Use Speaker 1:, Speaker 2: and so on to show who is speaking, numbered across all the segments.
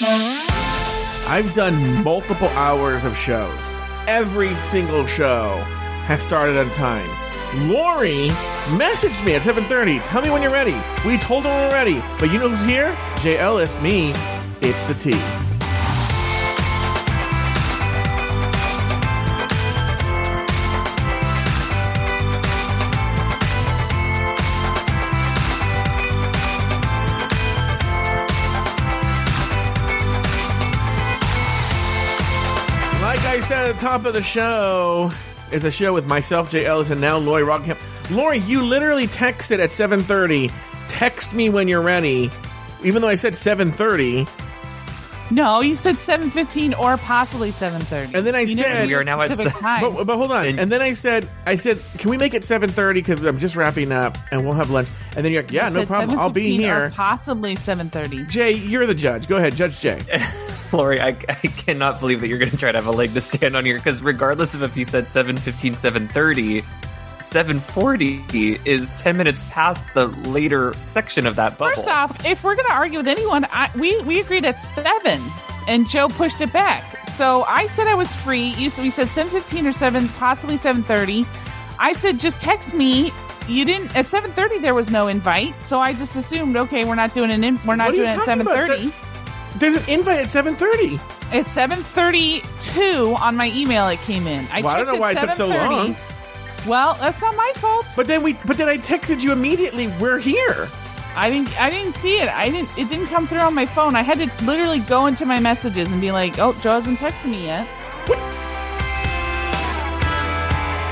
Speaker 1: I've done multiple hours of shows. Every single show has started on time. Lori messaged me at 7.30. Tell me when you're ready. We told her we're ready. But you know who's here? Jay Ellis, me. It's the T. top of the show, is a show with myself, Jay Ellis, and now Lori Roggenkamp. Lori, you literally texted at 7.30, text me when you're ready, even though I said 7.30.
Speaker 2: No, you said seven fifteen or possibly seven thirty.
Speaker 1: And then I
Speaker 2: you
Speaker 1: said-
Speaker 3: We are now at
Speaker 2: specific
Speaker 3: se-
Speaker 2: time.
Speaker 1: But, but hold on.
Speaker 3: And-
Speaker 1: And, then I said, I said, can we make it 7.30 because I'm just wrapping up and we'll have lunch. And then you're like, yeah,
Speaker 2: You
Speaker 1: no problem. I'll be
Speaker 2: 7:15 or
Speaker 1: here.
Speaker 2: Possibly seven thirty.
Speaker 1: Jay, you're the judge. Go ahead, Judge Jay.
Speaker 3: Lori, I, I cannot believe that you're going to try to have a leg to stand on here because regardless of if you said 7.15, 7.30, 7.40 is 10 minutes past the later section of that bubble.
Speaker 2: First off, if we're going to argue with anyone, I, we we agreed at seven, and Joe pushed it back. So I said I was free. You we said seven fifteen or seven, possibly seven thirty. I said just text me. You didn't at seven thirty. There was no invite, so I just assumed okay, we're not doing an in, we're not
Speaker 1: What are you
Speaker 2: doing it at 7:30.
Speaker 1: about? There's an invite at 7.30.
Speaker 2: It's seven thirty two on my email. It came in. I,
Speaker 1: Well, I don't know why
Speaker 2: at
Speaker 1: it took so long.
Speaker 2: Well, that's not my fault.
Speaker 1: But then we, but then I texted you immediately, we're here.
Speaker 2: I didn't. I didn't see it. I didn't. It didn't come through on my phone. I had to literally go into my messages and be like, "Oh, Joe hasn't texted me yet."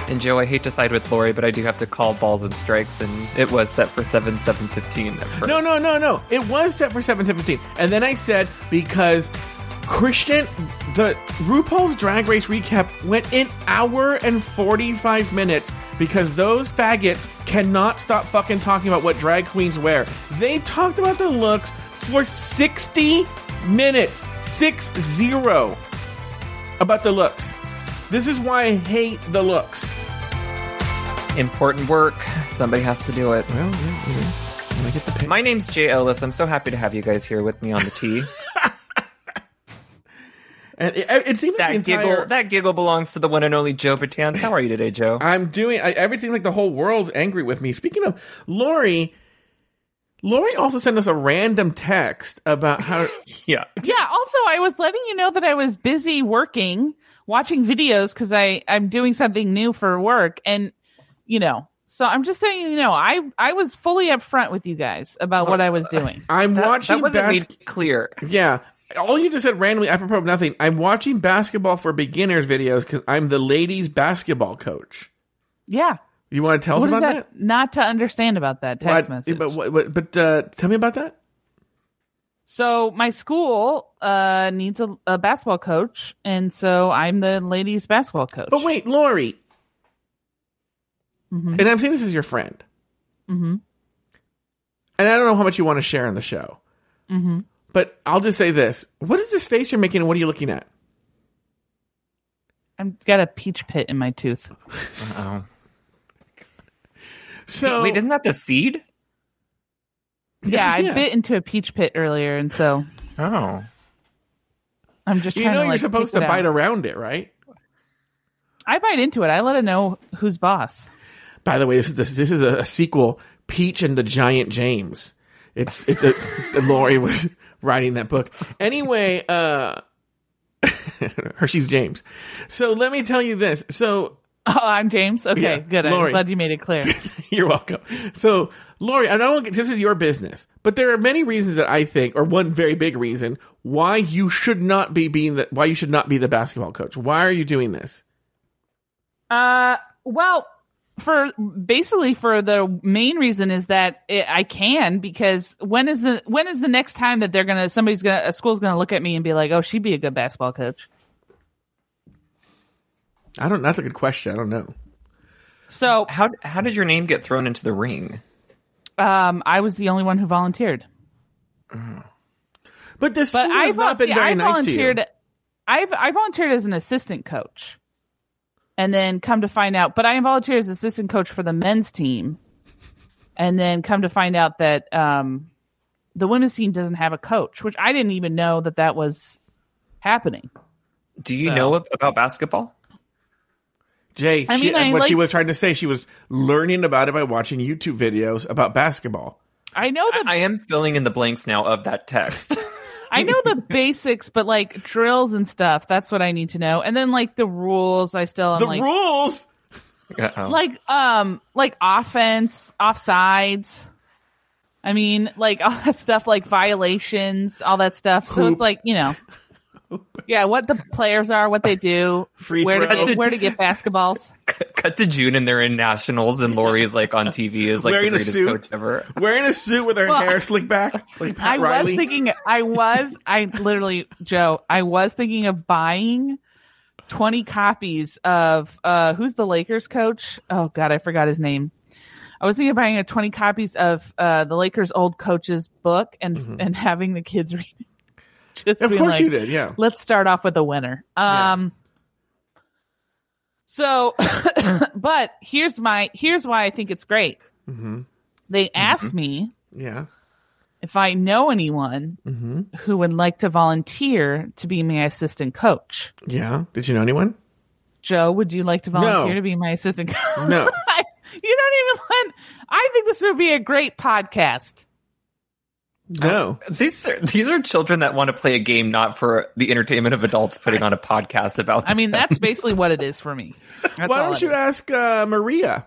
Speaker 3: And Joe, I hate to side with Lori, but I do have to call balls and strikes, and it was set for 7, 7.15 at first.
Speaker 1: No, no, no, no. It was set for seven seven fifteen, And then I said because Christian the RuPaul's Drag Race recap went an hour and 45 minutes because those faggots cannot stop fucking talking about what drag queens wear. They talked about the looks for 60 minutes. 6-0 about the looks. This is why I hate the looks.
Speaker 3: Important work. Somebody has to do it.
Speaker 1: Well, yeah, you know, when I get the pay.
Speaker 3: My name's Jay Ellis. I'm so happy to have you guys here with me on the Tea.
Speaker 1: And it, it seems like
Speaker 3: that
Speaker 1: the entire,
Speaker 3: giggle, that giggle belongs to the one and only Joe Betance. How are you today, Joe?
Speaker 1: I'm doing I, everything like the whole world's angry with me. Speaking of Lori, Lori also sent us a random text about how
Speaker 3: yeah.
Speaker 2: Yeah. Also, I was letting you know that I was busy working, watching videos because I I'm doing something new for work, and you know, so I'm just saying, you know, I I was fully upfront with you guys about what I was uh, doing.
Speaker 1: I'm
Speaker 3: That,
Speaker 1: watching
Speaker 3: that wasn't
Speaker 1: bas-
Speaker 3: made clear.
Speaker 1: Yeah. All you just said randomly apropos of nothing. I'm watching basketball for beginners videos because I'm the ladies basketball coach.
Speaker 2: Yeah.
Speaker 1: You want to tell
Speaker 2: What
Speaker 1: us about
Speaker 2: that,
Speaker 1: that?
Speaker 2: not to understand about that text
Speaker 1: What-
Speaker 2: message?
Speaker 1: But what, but uh, tell me about that.
Speaker 2: So my school uh needs a, a basketball coach, and so I'm the ladies basketball coach.
Speaker 1: But wait, Lori,
Speaker 2: Mhm.
Speaker 1: and I'm saying this is your friend,
Speaker 2: Mhm.
Speaker 1: and I don't know how much you want to share in the show,
Speaker 2: Mhm.
Speaker 1: But I'll just say this: What is this face you're making, and what are you looking at?
Speaker 2: I've got a peach pit in my tooth.
Speaker 3: Oh.
Speaker 1: So
Speaker 3: Wait, isn't that the seed?
Speaker 2: Yeah, I bit into a peach pit earlier, and so
Speaker 3: Oh.
Speaker 2: I'm just
Speaker 1: you
Speaker 2: trying
Speaker 1: know
Speaker 2: to,
Speaker 1: you're
Speaker 2: like,
Speaker 1: supposed
Speaker 2: pick
Speaker 1: to
Speaker 2: it
Speaker 1: bite
Speaker 2: out.
Speaker 1: around it, right?
Speaker 2: I bite into it. I let it know who's boss.
Speaker 1: By the way, this is this, this is a, a sequel, Peach and the Giant James. It's it's a Lori was writing that book. Anyway, uh Hershey's James. So let me tell you this. So
Speaker 2: Oh, I'm James. Okay,
Speaker 1: Yeah,
Speaker 2: good.
Speaker 1: Lori.
Speaker 2: I'm glad you made it clear.
Speaker 1: you're welcome. So Lori, I don't this is your business, but there are many reasons that I think, or one very big reason why you should not be being the why you should not be the basketball coach. Why are you doing this?
Speaker 2: Uh, well, for basically for the main reason is that it, I can because when is the when is the next time that they're gonna somebody's gonna a school's gonna look at me and be like, oh, she'd be a good basketball coach.
Speaker 1: I don't. That's a good question. I don't know.
Speaker 2: So,
Speaker 3: How how did your name get thrown into the ring?
Speaker 2: um, I was the only one who volunteered,
Speaker 1: But this school
Speaker 2: but I,
Speaker 1: has not
Speaker 2: vol-
Speaker 1: been
Speaker 2: see,
Speaker 1: very
Speaker 2: I
Speaker 1: nice to you.
Speaker 2: I've I volunteered as an assistant coach, and then come to find out. But I volunteered as assistant coach for the men's team, and then come to find out that um, the women's team doesn't have a coach, which I didn't even know that that was happening.
Speaker 3: Do you
Speaker 2: So-
Speaker 3: know about basketball?
Speaker 1: Jay,
Speaker 2: I
Speaker 1: she,
Speaker 2: mean, I
Speaker 1: what she was trying to say, she was learning about it by watching YouTube videos about basketball.
Speaker 2: I know the
Speaker 3: I am filling in the blanks now of that text.
Speaker 2: I know the basics, but like drills and stuff, that's what I need to know. And then like the rules, I still am
Speaker 1: the
Speaker 2: like
Speaker 1: rules.
Speaker 3: Uh-oh.
Speaker 2: like um like offense, offsides. I mean, like all that stuff, like violations, all that stuff. So
Speaker 1: Hoop.
Speaker 2: it's like you know, yeah, what the players are, what they do,
Speaker 1: Free
Speaker 2: where to
Speaker 1: throw.
Speaker 2: get, where to get basketballs.
Speaker 3: Cut, cut to June and they're in nationals and Lori is like on TV is like
Speaker 1: Wearing
Speaker 3: the greatest
Speaker 1: suit.
Speaker 3: coach ever.
Speaker 1: Wearing a suit with her
Speaker 2: Well,
Speaker 1: hair slicked back, like Pat
Speaker 2: I
Speaker 1: Riley.
Speaker 2: was thinking, I was, I literally, Joe, I was thinking of buying 20 copies of, uh, who's the Lakers coach? Oh God, I forgot his name. I was thinking of buying a 20 copies of, uh, the Lakers old coach's book and, and having the kids read it. Just
Speaker 1: Mm-hmm. of course
Speaker 2: like,
Speaker 1: you did, yeah.
Speaker 2: let's start off with a winner.
Speaker 1: Yeah.
Speaker 2: So, but here's my, here's why I think it's great.
Speaker 1: hmm
Speaker 2: They asked me
Speaker 1: Yeah.
Speaker 2: if I know anyone
Speaker 1: hmm
Speaker 2: who would like to volunteer to be my assistant coach.
Speaker 1: Yeah. Did you know anyone?
Speaker 2: Joe, would you like to volunteer
Speaker 1: No.
Speaker 2: to be my assistant coach?
Speaker 1: No.
Speaker 2: you don't even let, I think this would be a great podcast.
Speaker 1: No.
Speaker 3: These are these are children that want to play a game, not for the entertainment of adults putting on a podcast about.
Speaker 2: I mean, that's basically what it is for me. That's
Speaker 1: Why don't you ask uh, Maria?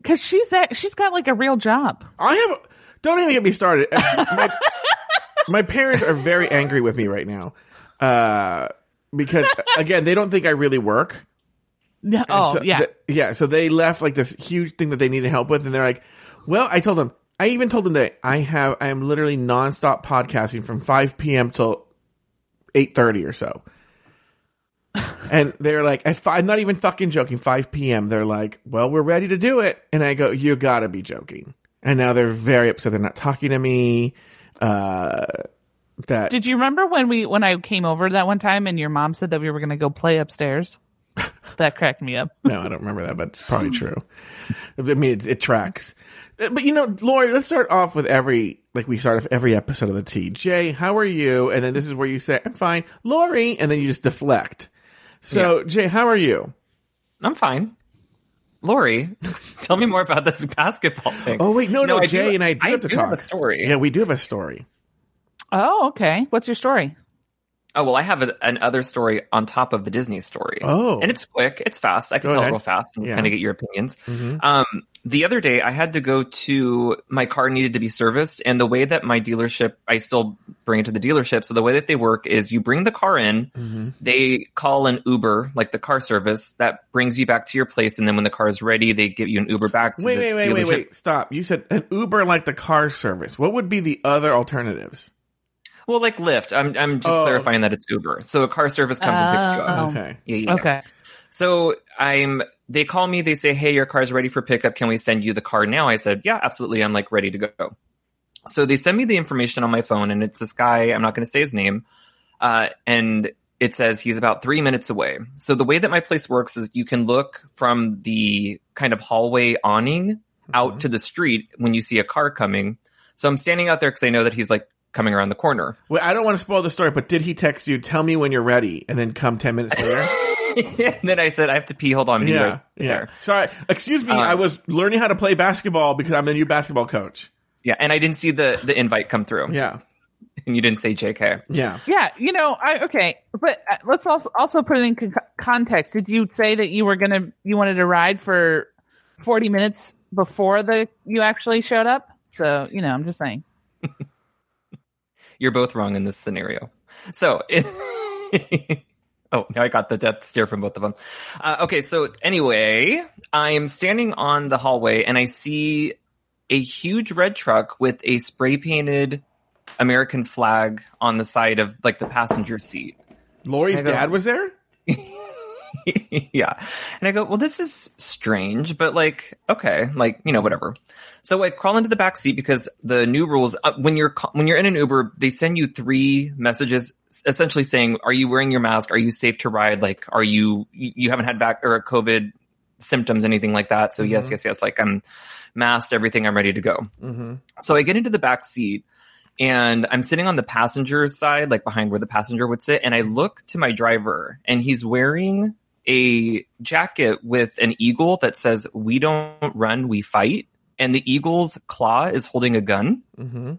Speaker 2: Because she's that, she's got like a real job.
Speaker 1: I have. Don't even get me started. My, my parents are very angry with me right now, uh, because again, they don't think I really work.
Speaker 2: No, oh,
Speaker 1: so
Speaker 2: yeah.
Speaker 1: th- yeah. So they left like this huge thing that they needed help with, and they're like, "Well," I told them. I even told them that I have. I am literally nonstop podcasting from 5 p.m. till 8:30 or so. And they're like, I'm not even fucking joking. 5 p.m. They're like, "Well, we're ready to do it," and I go, "You gotta be joking." And now they're very upset. They're not talking to me. Uh, that
Speaker 2: Did you remember when we, when I came over that one time and your mom said that we were going to go play upstairs? that cracked me up.
Speaker 1: No, I don't remember that, but it's probably true. I mean, it, it tracks. Uh, But you know, Lori, let's start off with every, like we start off every episode of the Tea. Jay, how are you? And then this is where you say, I'm fine. Lori, and then you just deflect. So, Jay, how are you?
Speaker 3: I'm fine. Lori, tell me more about this basketball thing.
Speaker 1: Oh, wait, no, no,
Speaker 3: I
Speaker 1: Jay
Speaker 3: do-
Speaker 1: and I do have to
Speaker 3: do
Speaker 1: talk.
Speaker 3: a story.
Speaker 1: Yeah, we do have a story.
Speaker 2: Oh, okay. What's your story?
Speaker 3: Oh well, I have a, an other story on top of the Disney story.
Speaker 1: Oh.
Speaker 3: and it's quick, it's fast. I can
Speaker 1: Go
Speaker 3: tell
Speaker 1: ahead.
Speaker 3: it real fast and
Speaker 1: Yeah.
Speaker 3: kind of get your opinions.
Speaker 1: Mhm.
Speaker 3: Um, the other day, I had to go to my car needed to be serviced, and the way that my dealership, I still bring it to the dealership. So the way that they work is you bring the car in,
Speaker 1: Mhm.
Speaker 3: they call an Uber, like the car service, that brings you back to your place, and then when the car is ready, they give you an Uber back. To
Speaker 1: Wait,
Speaker 3: the
Speaker 1: wait, wait, wait, wait. Stop. You said an Uber like the car service. What would be the other alternatives?
Speaker 3: Well, like Lyft. I'm I'm just
Speaker 1: Oh.
Speaker 3: clarifying that it's Uber. So a car service comes and picks you up.
Speaker 2: Oh.
Speaker 1: Okay.
Speaker 3: Yeah, yeah, yeah.
Speaker 2: Okay.
Speaker 3: So I'm. They call me. They say, "Hey, your car's ready for pickup. Can we send you the car now?" I said, "Yeah, absolutely. I'm like ready to go." So they send me the information on my phone, and it's this guy. I'm not going to say his name, uh, and it says he's about three minutes away. So the way that my place works is you can look from the kind of hallway awning out to the street when you see a car coming. So I'm standing out there because I know that he's like coming around the corner.
Speaker 1: Well, I don't want to spoil the story, but did he text you, tell me when you're ready, and then come 10 minutes later?
Speaker 3: and then I said, "I have to pee. Hold on,
Speaker 1: yeah.
Speaker 3: right
Speaker 1: Yeah.
Speaker 3: there."
Speaker 1: Sorry. Excuse me.
Speaker 3: Um,
Speaker 1: I was learning how to play basketball because I'm the new basketball coach.
Speaker 3: Yeah, and I didn't see the the invite come through.
Speaker 1: Yeah.
Speaker 3: and you didn't say JK.
Speaker 1: Yeah.
Speaker 2: Yeah, you know, I okay, but uh, let's also also put it in con- context. Did you say that you were gonna you wanted to ride for forty minutes before the you actually showed up? So you know, I'm just saying.
Speaker 3: You're both wrong in this scenario. So, it, oh, now I got the death stare from both of them. Uh, okay, so anyway, I'm standing on the hallway and I see a huge red truck with a spray painted American flag on the side of like the passenger seat.
Speaker 1: Lori's
Speaker 3: go-
Speaker 1: dad was there?
Speaker 3: yeah. And I go, well, this is strange, but like, okay, like, you know, whatever. So I crawl into the back seat because the new rules, uh, when you're, when you're in an Uber, they send you three messages essentially saying, are you wearing your mask? Are you safe to ride? Like, are you, you haven't had back or COVID symptoms, anything like that? So yes,
Speaker 1: Mhm.
Speaker 3: yes, yes. Like I'm masked, everything. I'm ready to go.
Speaker 1: Mm-hmm.
Speaker 3: So I get into the back seat and I'm sitting on the passenger side, like behind where the passenger would sit. And I look to my driver and he's wearing a jacket with an eagle that says, we don't run, we fight. And the eagle's claw is holding a gun.
Speaker 1: Mm-hmm.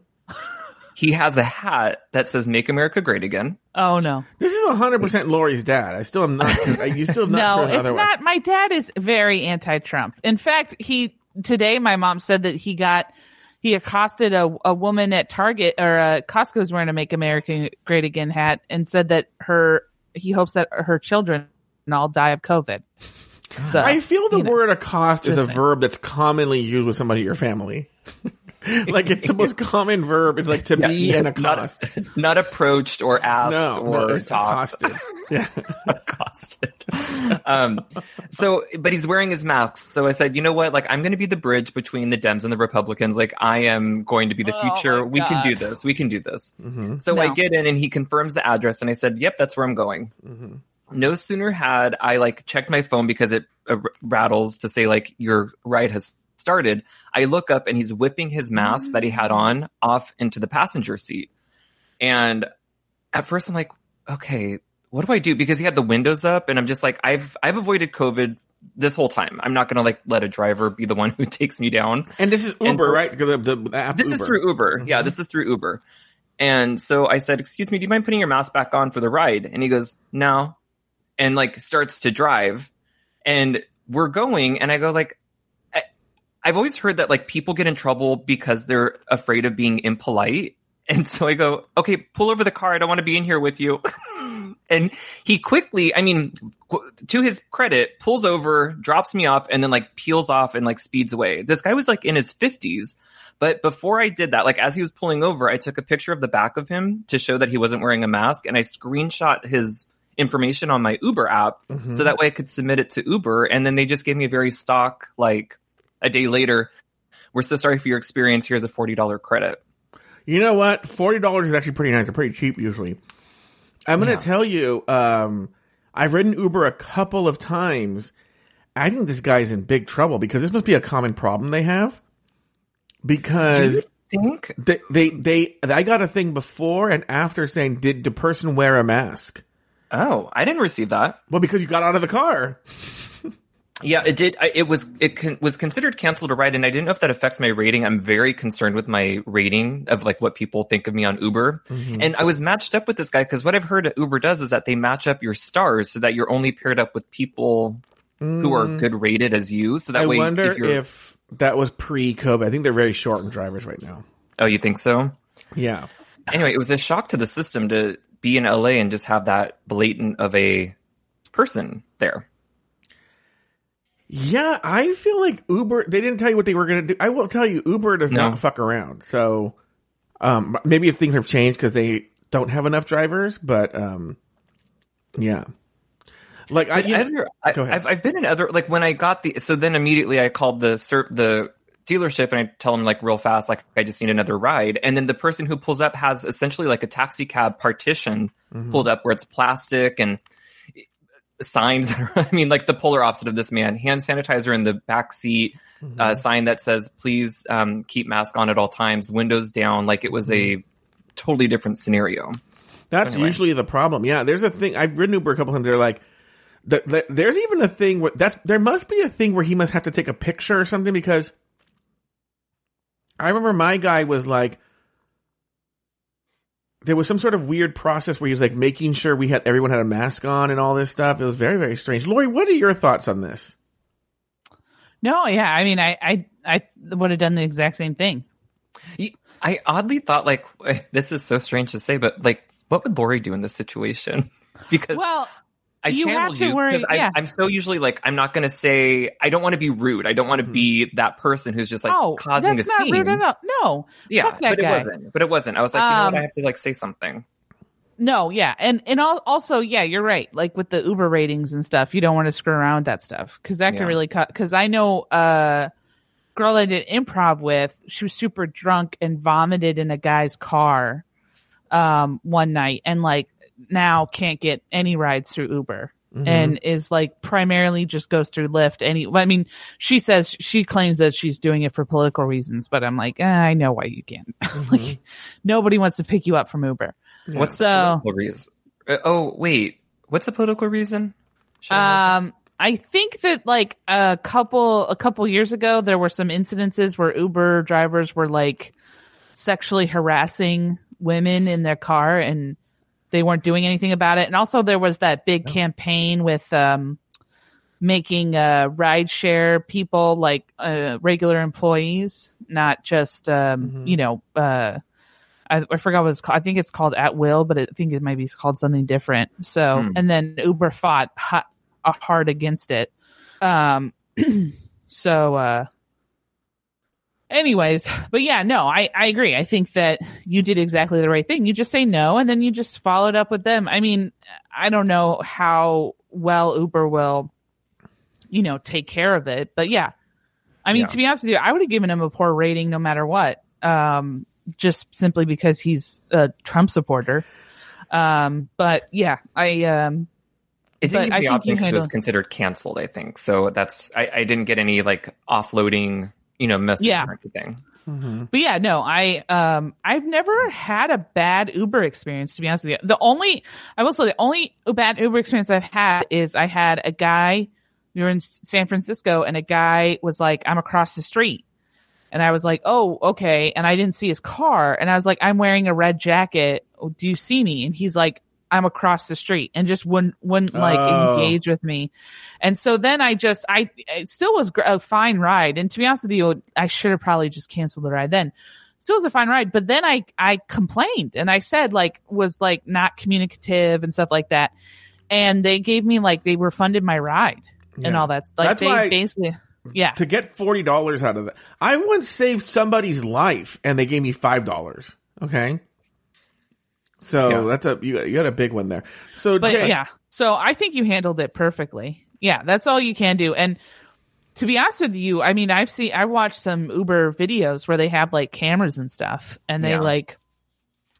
Speaker 3: He has a hat that says "Make America Great Again."
Speaker 2: Oh no,
Speaker 1: This is 100% Lori's dad. I still am not. you still have not
Speaker 2: no,
Speaker 1: proven
Speaker 2: it's
Speaker 1: otherwise.
Speaker 2: not. My dad is very anti-Trump. In fact, he today my mom said that he got he accosted a, a woman at Target or uh, Costco's wearing a "Make America Great Again" hat and said that her he hopes that her children all die of COVID. So,
Speaker 1: I feel the
Speaker 2: you know.
Speaker 1: word accost is a
Speaker 2: Just saying.
Speaker 1: verb that's commonly used with somebody in your family. like it's the most common verb. It's like to be an
Speaker 3: not,
Speaker 1: accost.
Speaker 3: not approached or asked
Speaker 1: no,
Speaker 3: or
Speaker 1: no,
Speaker 3: talked.
Speaker 1: accosted. Yeah.
Speaker 3: accosted. Um, so, but he's wearing his mask. So I said, you know what? Like, I'm going to be the bridge between the Dems and the Republicans. Like, I am going to be the
Speaker 2: Oh,
Speaker 3: future.
Speaker 2: my
Speaker 3: We can do this. We can do this.
Speaker 1: Mhm.
Speaker 3: So I get in and he confirms the address and I said, yep, that's where I'm going.
Speaker 1: Mhm.
Speaker 3: No sooner had I like checked my phone because it uh, rattles to say like your ride has started. I look up and he's whipping his mask that he had on off into the passenger seat. And at first I'm like, okay, what do I do? Because he had the windows up and I'm just like, I've, I've avoided COVID this whole time. I'm not going to like let a driver be the one who takes me down.
Speaker 1: And this is Uber, right? The, the app
Speaker 3: This
Speaker 1: Uber.
Speaker 3: is through Uber. Yeah,
Speaker 1: Mhm.
Speaker 3: this is through Uber. And so I said, excuse me, do you mind putting your mask back on for the ride? And he goes, no. And like starts to drive and we're going and I go like, I, I've always heard that like people get in trouble because they're afraid of being impolite. And so I go, okay, pull over the car. I don't want to be in here with you. and he quickly, I mean, to his credit, pulls over, drops me off, and then like peels off and like speeds away. This guy was like in his fifties. But before I did that, like as he was pulling over, I took a picture of the back of him to show that he wasn't wearing a mask and I screenshot his information on my Uber app
Speaker 1: Mhm.
Speaker 3: so that way I could submit it to Uber. And then they just gave me a very stock, like a day later, we're so sorry for your experience. Here's a $40 credit.
Speaker 1: You know what? Forty dollars is actually pretty nice. They're pretty cheap usually. I'm going to
Speaker 3: Yeah.
Speaker 1: tell you. Um, I've ridden Uber a couple of times. I think this guy's in big trouble because this must be a common problem they have. Because
Speaker 3: Think
Speaker 1: they, they, they, I got a thing before and after saying, "Did the person wear a mask?"
Speaker 3: Oh, I didn't receive that.
Speaker 1: Well, because you got out of the car.
Speaker 3: Yeah, it did. I, it was it con- was considered canceled a ride, and I didn't know if that affects my rating. I'm very concerned with my rating of like what people think of me on Uber.
Speaker 1: Mm-hmm.
Speaker 3: And I was matched up with this guy because what I've heard Uber does is that they match up your stars so that you're only paired up with people who are good rated as you. So that
Speaker 1: Mm. I
Speaker 3: way,
Speaker 1: wonder
Speaker 3: if,
Speaker 1: if that was pre-COVID. I think they're very short on drivers right now.
Speaker 3: oh, you think so?
Speaker 1: Yeah.
Speaker 3: Anyway, it was a shock to the system to be in LA and just have that blatant of a person there.
Speaker 1: Yeah, I feel like Uber. They didn't tell you what they were going to do. I will tell you, Uber does
Speaker 3: No.
Speaker 1: not fuck around. So, um, maybe if things have changed because they don't have enough drivers, but um, yeah. Like I, you know-
Speaker 3: other, I,
Speaker 1: go ahead.
Speaker 3: I've, I've been in other like when I got the so then immediately I called the the dealership and I tell them like real fast like I just need another ride and then the person who pulls up has essentially like a taxi cab partition
Speaker 1: Mm-hmm.
Speaker 3: pulled up where it's plastic and signs I mean like the polar opposite of this man hand sanitizer in the back seat
Speaker 1: Mm-hmm.
Speaker 3: uh, sign that says please um, keep mask on at all times windows down like it was
Speaker 1: Mm-hmm.
Speaker 3: a totally different scenario
Speaker 1: that's
Speaker 3: anyway.
Speaker 1: usually the problem. Yeah, there's a thing. I've ridden Uber a couple times. They're like, the, the, there's even a thing where that's there must be a thing where he must have to take a picture or something because I remember my guy was like. There was some sort of weird process where he was like making sure we had everyone had a mask on and all this stuff. It was very, very strange. Lori, what are your thoughts on this?
Speaker 2: No, yeah. I mean, I, I, I would have done the exact same thing.
Speaker 3: I oddly thought like this is so strange to say, but like, what would Lori do in this situation? because
Speaker 2: Well,
Speaker 3: I
Speaker 2: you have
Speaker 3: channeled
Speaker 2: to
Speaker 3: you
Speaker 2: worry-
Speaker 3: because I,
Speaker 2: yeah.
Speaker 3: I'm so usually like I'm not going to say I don't want to be rude. I don't want to be that person who's just like
Speaker 2: oh,
Speaker 3: causing
Speaker 2: that's
Speaker 3: a
Speaker 2: not
Speaker 3: scene.
Speaker 2: rude at all. No,
Speaker 3: Yeah,
Speaker 2: Fuck that
Speaker 3: but
Speaker 2: guy.
Speaker 3: it wasn't. But it wasn't. I was like, you know what?
Speaker 2: Um,
Speaker 3: I have to like say something.
Speaker 2: No, yeah, and and also, yeah, you're right. Like with the Uber ratings and stuff, you don't want to screw around with that stuff because that
Speaker 3: Yeah.
Speaker 2: can really cut. Because I know a girl I did improv with, she was super drunk and vomited in a guy's car um one night, and like now can't get any rides through Uber and is like primarily just goes through Lyft. Any, I mean, she says she claims that she's doing it for political reasons, but I'm like, eh, I know why you can't. like, nobody wants to pick you up from Uber.
Speaker 3: What's
Speaker 2: So-
Speaker 3: the political reason? Uh, oh, wait. What's the political reason? I-
Speaker 2: Um, I think that like a couple a couple years ago, there were some incidences where Uber drivers were like sexually harassing women in their car, and they weren't doing anything about it. And also, there was that big campaign with um making uh rideshare people like uh regular employees, not just um you know uh. I, I forgot what it's called. I think it's called at will, but I think it might be called something different. So,
Speaker 3: Hmm.
Speaker 2: and then Uber fought hot, hard against it. Um, so, uh, anyways, but yeah, no, I, I agree. I think that you did exactly the right thing. You just say no and then you just followed up with them. I mean, I don't know how well Uber will, you know, take care of it, but yeah. I mean,
Speaker 3: Yeah.
Speaker 2: to be honest with you, I would have given him a poor rating no matter what. Um, just simply because he's a Trump supporter. Um, but yeah, I, um,
Speaker 3: It didn't give the option because it was considered canceled, I think. So that's, I, I didn't get any like offloading, you know, message
Speaker 2: Yeah.
Speaker 3: or anything.
Speaker 2: But yeah, no, I um I've never had a bad Uber experience to be honest with you. The only I will say the only bad Uber experience I've had is I had a guy we were in San Francisco and a guy was like I'm across the street. And I was like, "Oh, okay." And I didn't see his car and I was like, "I'm wearing a red jacket. Do you see me?" And he's like, "I'm across the street." And just wouldn't wouldn't like
Speaker 1: Oh.
Speaker 2: engage with me. And so then I just, I, it still was a fine ride. And to be honest with you, I should have probably just canceled the ride then. Still was a fine ride. But then I, I complained and I said like, was like not communicative and stuff like that. And they gave me like, they refunded my ride and all that. Like
Speaker 1: That's
Speaker 2: they
Speaker 1: why-
Speaker 2: basically, yeah.
Speaker 1: to get forty dollars out of that. I once saved somebody's life and they gave me five dollars. Okay, so
Speaker 3: Yeah.
Speaker 1: that's a you got, you got a big one there. So
Speaker 2: But
Speaker 1: Jay,
Speaker 2: yeah, so I think you handled it perfectly. Yeah, that's all you can do. And to be honest with you, I mean, I've seen, I watched some Uber videos where they have like cameras and stuff, and they
Speaker 3: Yeah.
Speaker 2: like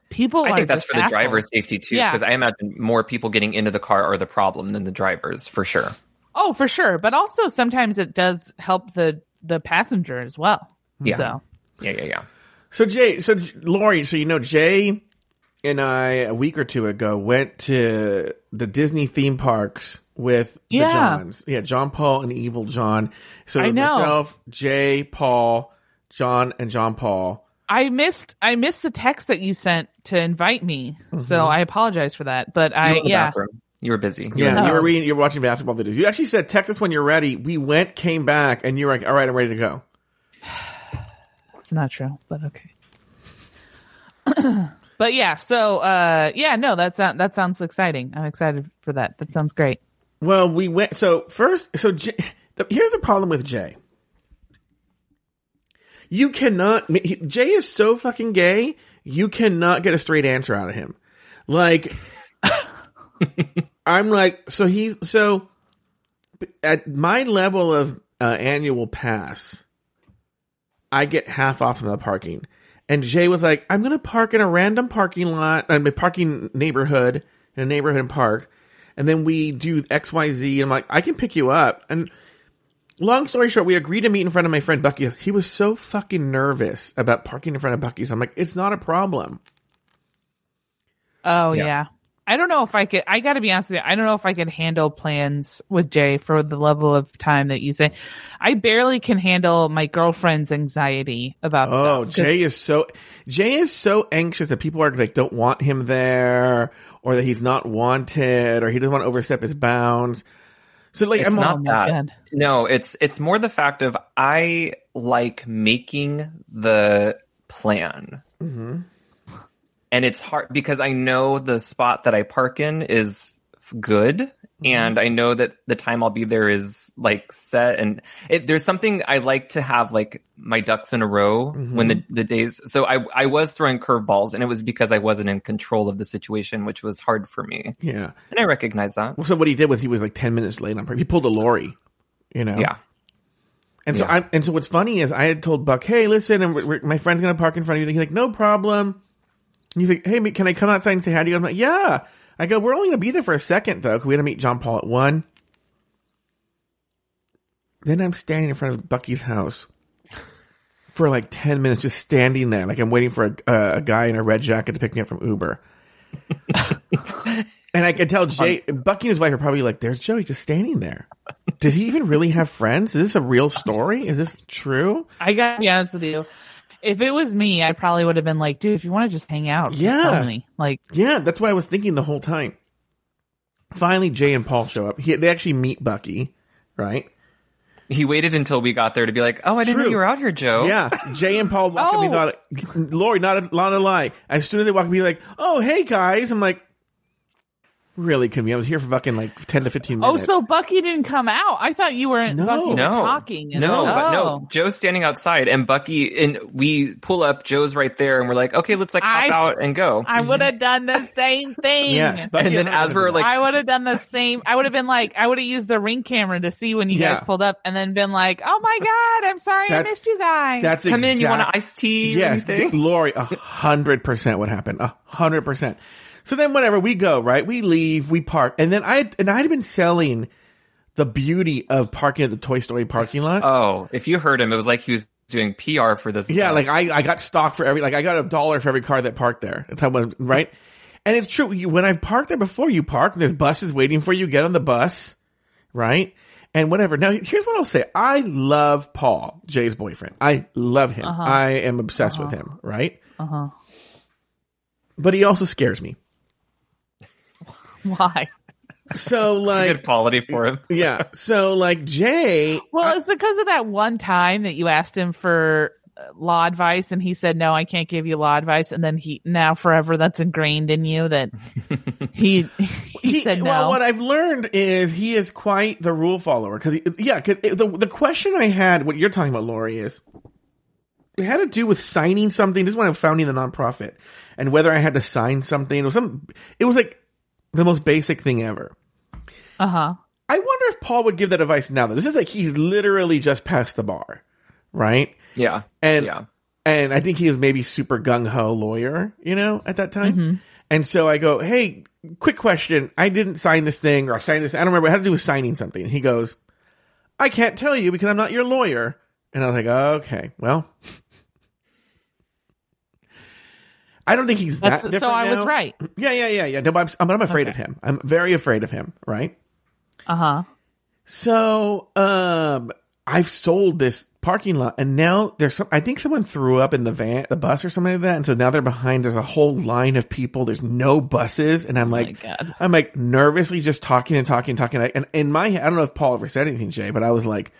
Speaker 2: people.
Speaker 3: I
Speaker 2: are
Speaker 3: think that's
Speaker 2: just
Speaker 3: for the
Speaker 2: assholes.
Speaker 3: driver's safety too,
Speaker 2: Yeah.
Speaker 3: because I imagine more people getting into the car are the problem than the drivers for sure.
Speaker 2: Oh, for sure. But also sometimes it does help the the passenger as well.
Speaker 3: Yeah.
Speaker 2: So
Speaker 3: Yeah, yeah, yeah.
Speaker 1: So Jay, so Lori, so you know Jay and I a week or two ago went to the Disney theme parks with the Johns. Yeah, John Paul and Evil John. So it
Speaker 2: I
Speaker 1: was
Speaker 2: know.
Speaker 1: myself, Jay, Paul, John, and John Paul.
Speaker 2: I missed I missed the text that you sent to invite me.
Speaker 1: Mm-hmm.
Speaker 2: So I apologize for that. But
Speaker 3: You
Speaker 2: I
Speaker 3: were in the
Speaker 2: yeah.
Speaker 3: bathroom. You were busy. You
Speaker 1: Yeah,
Speaker 3: were-
Speaker 1: you were reading, you were watching basketball videos. You actually said, "Text us when you're ready." We went, came back, and you were like, "All right, I'm ready to go."
Speaker 2: It's not true, but okay. but yeah, so uh yeah, no, that sounds that sounds exciting. I'm excited for that. That sounds great.
Speaker 1: Well, we went. So first, so here's the problem with Jay. You cannot. Jay is so fucking gay. You cannot get a straight answer out of him. Like, I'm like, so he's so at my level of uh, annual pass, I get half off of the parking. And Jay was like, I'm gonna park in a random parking lot, I mean, parking neighborhood in a neighborhood and park, and then we do XYZ. And I'm like, I can pick you up. And long story short, we agreed to meet in front of my friend Bucky. He was so fucking nervous about parking in front of Bucky's. I'm like, it's not a problem.
Speaker 2: Oh
Speaker 3: Yeah.
Speaker 2: yeah. I don't know if I could I gotta be honest with you, I don't know if I could handle plans with Jay for the level of time that you say. I barely can handle my girlfriend's anxiety about
Speaker 1: Oh,
Speaker 2: stuff.
Speaker 1: Jay is so Jay is so anxious that people are like don't want him there, or that he's not wanted, or he doesn't want to overstep his bounds. So like,
Speaker 3: It's
Speaker 1: I'm
Speaker 3: not
Speaker 2: Oh
Speaker 3: that.
Speaker 2: God.
Speaker 3: No, it's it's more the fact of I like making the plan.
Speaker 1: Mhm.
Speaker 3: And it's hard because I know the spot that I park in is good mm-hmm. and I know that the time I'll be there is like set and it, there's something I like to have like my ducks in a row when the, mm-hmm. the days, so I, I was throwing curveballs and it was because I wasn't in control of the situation, which was hard for me.
Speaker 1: yeah.
Speaker 3: And I recognize that.
Speaker 1: Well, so what he did was he was like ten minutes late on. He pulled a Lori, you know.
Speaker 3: Yeah.
Speaker 1: And so
Speaker 3: Yeah.
Speaker 1: I and so what's funny is I had told Buck, hey, listen, and my friend's gonna park in front of you. And he's like, no problem. And he's like, hey, can I come outside and say hi to you? I'm like, yeah. I go, we're only gonna be there for a second though, 'cause we had to meet John Paul at one. Then I'm standing in front of Bucky's house for like 10 minutes, just standing there. Like I'm waiting for a, uh, a guy in a red jacket to pick me up from Uber. and I can tell Jay, Bucky and his wife are probably like, there's Joey just standing there. Does he even really have friends? Is this a real story? Is this true?
Speaker 2: I gotta be honest with you. If it was me, I probably would have been like, dude, if you want to just hang out, just
Speaker 1: Yeah.
Speaker 2: tell me. Like,
Speaker 1: Yeah, that's what I was thinking the whole time. Finally, Jay and Paul show up. He, they actually meet Bucky, right?
Speaker 3: He waited until we got there to be like, "Oh, I didn't
Speaker 1: True.
Speaker 3: know you were out here, Joe."
Speaker 1: Yeah, Jay and Paul walk up. He's
Speaker 2: Oh.
Speaker 1: like, Lori, not a, not a lie. As soon as they walk up, he's like, "Oh, hey guys." I'm like, really convenient. I was here for fucking like ten to fifteen
Speaker 2: oh,
Speaker 1: minutes.
Speaker 2: Oh, so Bucky didn't come out. I thought you were
Speaker 1: No.
Speaker 2: Bucky were
Speaker 3: No,
Speaker 2: talking.
Speaker 3: no, but
Speaker 2: Oh.
Speaker 3: no. Joe's standing outside, and Bucky and we pull up. Joe's right there, and we're like, "Okay, let's like hop
Speaker 2: I-
Speaker 3: out and go."
Speaker 2: I would have done the same thing.
Speaker 1: Yes, Bucky
Speaker 3: and then as we're like,
Speaker 2: I would have done the same. I would have been like, I would have used the ring camera to see when you
Speaker 1: Yeah.
Speaker 2: guys pulled up, and then been like, "Oh my god, I'm sorry,
Speaker 1: That's-
Speaker 2: I missed you guys."
Speaker 1: that's
Speaker 3: "Come in, you want an
Speaker 1: exact-
Speaker 3: iced tea?"
Speaker 1: Yes,
Speaker 3: anything?
Speaker 1: d- Lori, a hundred percent what happened. A hundred percent. So then whenever we go, right, we leave, we park, and then I and I had been selling the beauty of parking at the Toy Story parking lot.
Speaker 3: Oh, if you heard him, it was like he was doing PR for this.
Speaker 1: Yeah,
Speaker 3: bus.
Speaker 1: like I, I got stock for every, like I got a dollar for every car that parked there. That's how much, right? And it's true. You, when I parked there before, you park, there's buses waiting for you, get on the bus, right? And whatever. Now, here's what I'll say. I love Paul, Jay's boyfriend. I love him. I am obsessed with him, right?
Speaker 2: Uh huh.
Speaker 1: But he also scares me.
Speaker 2: Why?
Speaker 1: So
Speaker 3: It's a
Speaker 1: like,
Speaker 3: good quality for him.
Speaker 1: yeah. So like Jay,
Speaker 2: Well, it's because of that one time that you asked him for uh, law advice, and he said, "No, I can't give you law advice." And then he now forever that's ingrained in you that he he, said no.
Speaker 1: Well, what I've learned is he is quite the rule follower. Cause yeah, cause it- the, the question I had, what you're talking about, Lori, is it had to do with signing something. This is when I'm founding the nonprofit and whether I had to sign something. Was some, it was like the most basic thing ever.
Speaker 2: uh huh.
Speaker 1: I wonder if Paul would give that advice now. Though. This is like he's literally just past the bar, right?
Speaker 3: Yeah,
Speaker 1: And
Speaker 3: yeah.
Speaker 1: and I think he is maybe super gung ho lawyer, you know, at that time.
Speaker 2: Mm-hmm.
Speaker 1: And so I go, hey, quick question. I didn't sign this thing or I signed this. I don't remember. It had to do with signing something. And he goes, I can't tell you because I'm not your lawyer. And I was like, okay, well, I don't think he's that different
Speaker 2: so I was right.
Speaker 1: Yeah, yeah, yeah, yeah. No, but I'm, I'm afraid of him. I'm very afraid of him. Right.
Speaker 2: Uh huh.
Speaker 1: So, um, I've sold this parking lot and now there's some, I think someone threw up in the van, the bus or something like that. And so now they're behind, there's a whole line of people. There's no buses. And I'm like,
Speaker 2: Oh
Speaker 1: I'm like nervously just talking and talking and talking. And in my head, I don't know if Paul ever said anything, Jay, but I was like,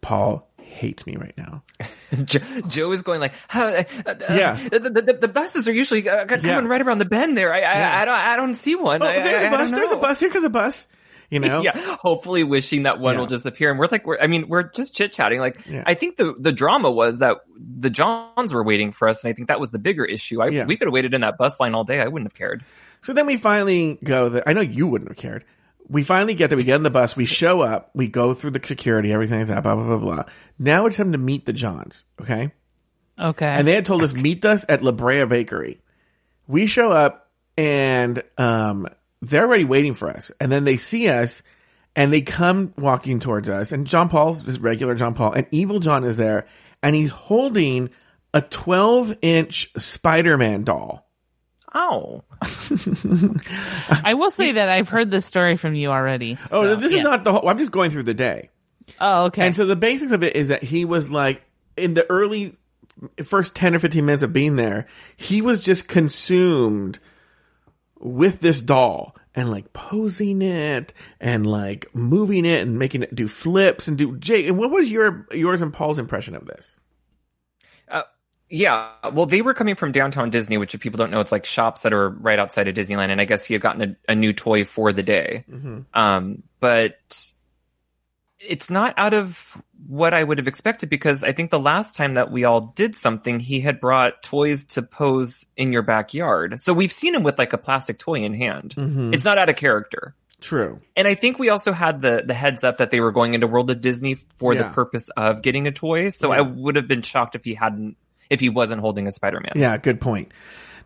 Speaker 1: Paul hates me right now.
Speaker 3: Joe, Joe is going like, "How- uh, uh,
Speaker 1: Yeah.
Speaker 3: The, the, the, the buses are usually uh, coming
Speaker 1: Yeah.
Speaker 3: right around the bend there. I, I,
Speaker 1: Yeah.
Speaker 3: I don't, I don't see one.
Speaker 1: Oh,
Speaker 3: I,
Speaker 1: there's
Speaker 3: I-
Speaker 1: a
Speaker 3: I
Speaker 1: bus. There's a bus. Here comes a bus. You know?
Speaker 3: Yeah, hopefully wishing that one
Speaker 1: Yeah.
Speaker 3: will disappear. And we're like, we're, I mean, we're just chit chatting. Like. I think the, the drama was that the Johns were waiting for us. And I think that was the bigger issue. I,
Speaker 1: Yeah.
Speaker 3: we could have waited in that bus line all day. I wouldn't have cared.
Speaker 1: So then we finally go that I know you wouldn't have cared. We finally get there, we get in the bus, we show up, we go through the security, everything like that, blah, blah, blah, blah. Now it's time to meet the Johns, okay?
Speaker 2: Okay.
Speaker 1: And they had told us, meet us at La Brea Bakery. We show up and, um, they're already waiting for us. And then they see us and they come walking towards us. And John Paul's just regular John Paul and Evil John is there and he's holding a 12 inch Spider-Man doll.
Speaker 3: Oh,
Speaker 2: I will say that I've heard this story from you already.
Speaker 1: Oh,
Speaker 2: so,
Speaker 1: this
Speaker 2: yeah.
Speaker 1: is not the whole, I'm just going through the day.
Speaker 2: Oh, okay.
Speaker 1: And so the basics of it is that he was like in the early first 10 or 15 minutes of being there, he was just consumed with this doll and like posing it and like moving it and making it do flips and do Jay. And what was your yours and Paul's impression of this?
Speaker 3: Yeah. Well, they were coming from downtown Disney, which if people don't know, it's like shops that are right outside of Disneyland. And I guess he had gotten a, a new toy for the day. Um, but it's not out of what I would have expected because I think the last time that we all did something, he had brought toys to pose in your backyard. So we've seen him with like a plastic toy in hand.
Speaker 1: Mhm.
Speaker 3: It's not out of character.
Speaker 1: True.
Speaker 3: And I think we also had the the heads up that they were going into World of Disney for
Speaker 1: Yeah.
Speaker 3: the purpose of getting a toy. So
Speaker 1: Yeah.
Speaker 3: I would have been shocked if he hadn't if he wasn't holding a Spider-Man.
Speaker 1: Yeah, good point.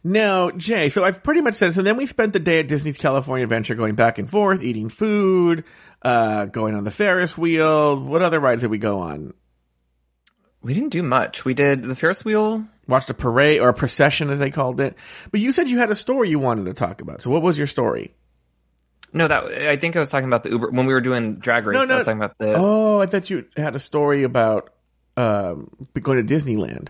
Speaker 1: Now, Jay, so I've pretty much said, so then we spent the day at Disney's California Adventure going back and forth, eating food, uh, going on the Ferris wheel. What other rides did we go on?
Speaker 3: We didn't do much. We did the Ferris wheel.
Speaker 1: Watched a parade or a procession as they called it. But you said you had a story you wanted to talk about. So what was your story?
Speaker 3: No, that I think I was talking about the Uber when we were doing drag race.
Speaker 1: No, no.
Speaker 3: I was talking about the.
Speaker 1: Oh, I thought you had a story about um, going to Disneyland.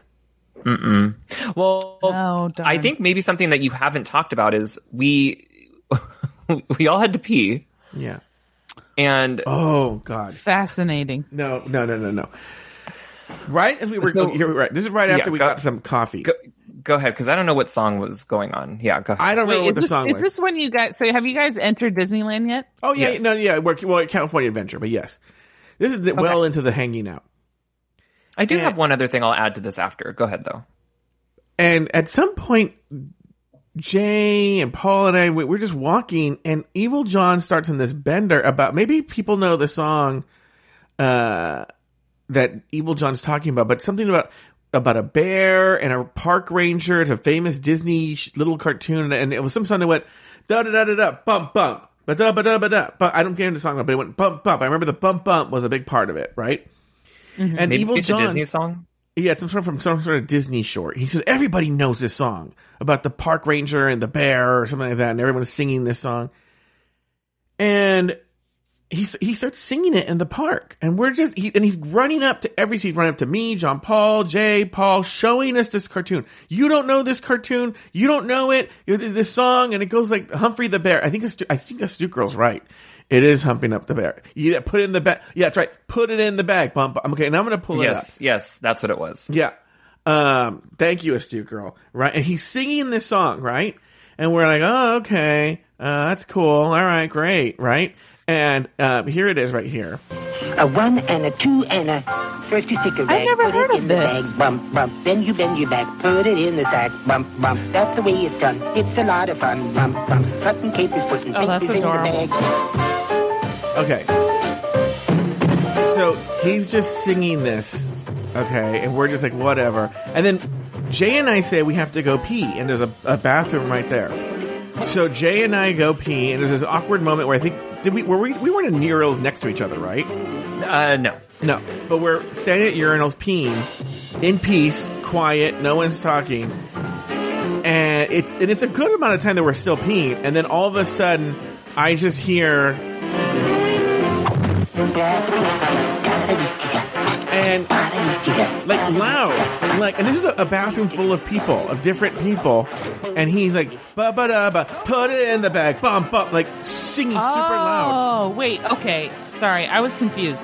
Speaker 3: Mm-mm. Well,
Speaker 2: Oh.
Speaker 3: I think maybe something that you haven't talked about is we we all had to pee,
Speaker 1: Yeah.
Speaker 3: and
Speaker 1: Oh God.
Speaker 2: fascinating.
Speaker 1: No, no, no, no, no. Right as we were,
Speaker 3: So-
Speaker 1: you're right. This is right after
Speaker 3: Yeah,
Speaker 1: we
Speaker 3: go-
Speaker 1: got some coffee.
Speaker 3: go, go ahead because I don't know what song was going on. Yeah, go ahead.
Speaker 1: I don't
Speaker 2: Wait,
Speaker 1: remember
Speaker 2: is
Speaker 1: what the
Speaker 2: this,
Speaker 1: song
Speaker 2: is
Speaker 1: was.
Speaker 2: this when you guys? So have you guys entered Disneyland yet?
Speaker 1: oh yeah,
Speaker 3: Yes.
Speaker 1: no, yeah. We're well, California Adventure, but yes, this is the, well into the hanging out.
Speaker 3: I do
Speaker 1: Yeah.
Speaker 3: have one other thing I'll add to this after. Go ahead though.
Speaker 1: And at some point, Jay and Paul and I, we, we're just walking, and Evil John starts in this bender about maybe people know the song uh, that Evil John's talking about, but something about about a bear and a park ranger. It's a famous Disney sh- little cartoon, and it was some song that went da da da da da bump bump. Ba da ba da ba da. But I don't get into the song, but it went bump bump. I remember the bump bump was a big part of it, right? Mm-hmm. And
Speaker 3: Maybe
Speaker 1: Evil
Speaker 3: it's
Speaker 1: John,
Speaker 3: a Disney song.
Speaker 1: yeah, some sort of from some sort of Disney short. He said everybody knows this song about the park ranger and the bear or something like that, and everyone's singing this song. And he he starts singing it in the park, and we're just he and he's running up to every he's running up to me, John Paul, Jay, Paul, showing us this cartoon. You don't know this cartoon, you don't know it. This song, and it goes like Humphrey the Bear. I think I think Astute Girl's right. It is humping up the bear. You put it in the bag. Yeah, that's right. Put it in the bag. Bump. Okay, and I'm gonna pull it up.
Speaker 3: Yes, yes, that's what it was.
Speaker 1: Yeah. Um, thank you, astute girl. Right. And he's singing this song, right? And we're like, oh, okay. Uh, that's cool. All right, great. Right. And, um, here it is right here.
Speaker 4: A one and a two and a. First you stick a rag,
Speaker 2: never
Speaker 4: put
Speaker 2: heard
Speaker 4: it
Speaker 2: of
Speaker 4: in the
Speaker 2: this.
Speaker 4: bag, bump, bump. Then you bend your back, put it in the sack, bump, bump. That's the way it's done. It's a lot of fun, bump, bump. Cutting capers, putting
Speaker 2: Oh, that's
Speaker 4: papers in the
Speaker 2: adorable.
Speaker 4: bag.
Speaker 1: Okay. So he's just singing this. Okay. And we're just like, whatever. And then Jay and I say we have to go pee. And there's a, a bathroom right there. So Jay and I go pee. And there's this awkward moment where I think, did we, were we, we weren't in urinals next to each other, right?
Speaker 3: Uh, no.
Speaker 1: No, but we're standing at urinals peeing in peace, quiet, no one's talking. And it and it's a good amount of time that we're still peeing, and then all of a sudden I just hear and like loud, like, and this is a, a bathroom full of people, of different people, and he's like, ba ba da ba, put it in the bag, bump bump, like singing super loud.
Speaker 2: Oh, wait. Okay. Sorry, I was confused.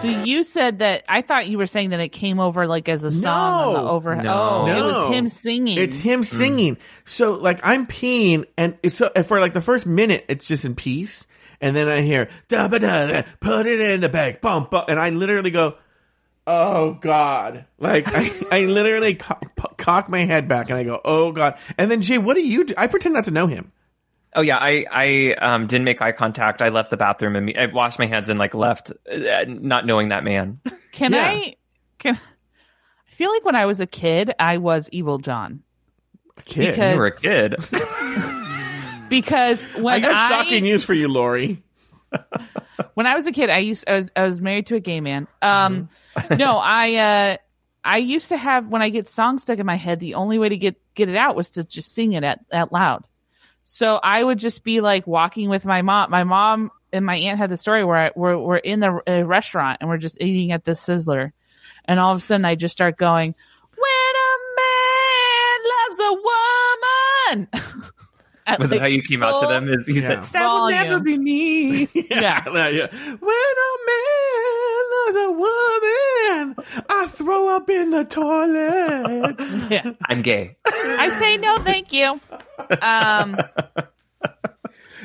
Speaker 2: So you said that I thought you were saying that it came over like as a song on the
Speaker 1: No.
Speaker 2: over.
Speaker 3: No.
Speaker 2: Oh, it was him singing.
Speaker 1: It's him mm. singing. So like I'm peeing, and it's so, for like the first minute, it's just in peace, and then I hear da ba da, da, put it in the bag, bump bump, and I literally go, "Oh God!" Like I, I literally co- p- cock my head back and I go, "Oh God!" And then Jay, what do you do? I pretend not to know him.
Speaker 3: Oh yeah, I I um, didn't make eye contact. I left the bathroom and I washed my hands and like left, uh, not knowing that man.
Speaker 2: Can
Speaker 1: Yeah.
Speaker 2: I? Can I feel like when I was a kid, I was Evil John
Speaker 1: A kid.
Speaker 2: Because-
Speaker 3: you were a kid.
Speaker 2: because when
Speaker 1: I got
Speaker 2: I
Speaker 1: shocking news for you, Lori.
Speaker 2: when I was a kid, I used I was I was married to a gay man. Um,
Speaker 1: Mm-hmm.
Speaker 2: no, I uh, I used to have when I get songs stuck in my head, the only way to get get it out was to just sing it at out loud. So I would just be like walking with my mom. My mom and my aunt had the story where I, we're we're in the a restaurant and we're just eating at the Sizzler, and all of a sudden I just start going, "When a man loves a woman." At,
Speaker 3: Was
Speaker 2: like,
Speaker 3: it how you came out to them? Is you
Speaker 1: Yeah.
Speaker 3: said that will never be me?
Speaker 2: Yeah.
Speaker 1: yeah. When a man loves a woman, I throw up in the toilet.
Speaker 2: Yeah.
Speaker 3: I'm gay.
Speaker 2: I say no, thank you. Um,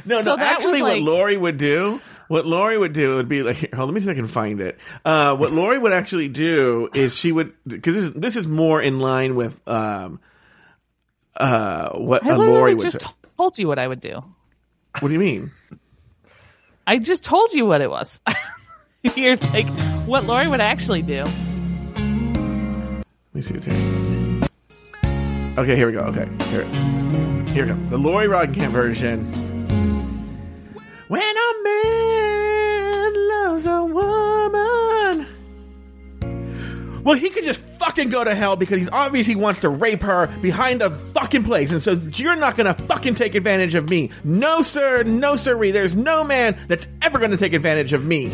Speaker 1: No, no.
Speaker 2: that
Speaker 1: Actually,
Speaker 2: was
Speaker 1: what
Speaker 2: like-
Speaker 1: Lori would do, what Lori would do would be like, here, hold, let me see if I can find it. Uh, what Lori would actually do is she would, because this, is- this is more in line with um, uh, what
Speaker 2: I
Speaker 1: uh, Lori would
Speaker 2: just
Speaker 1: say.
Speaker 2: told you what I would do.
Speaker 1: What do you mean?
Speaker 2: I just told you what it was. You're like what Lori would actually do.
Speaker 1: Let me see what's here. Okay, here we go. Okay, here, here comes the Lori Roggenkamp version. When a man loves a woman. Well, he could just fucking go to hell because he obviously wants to rape her behind a fucking place. And so you're not gonna fucking take advantage of me. No, sir. No, sirree. There's no man that's ever gonna take advantage of me.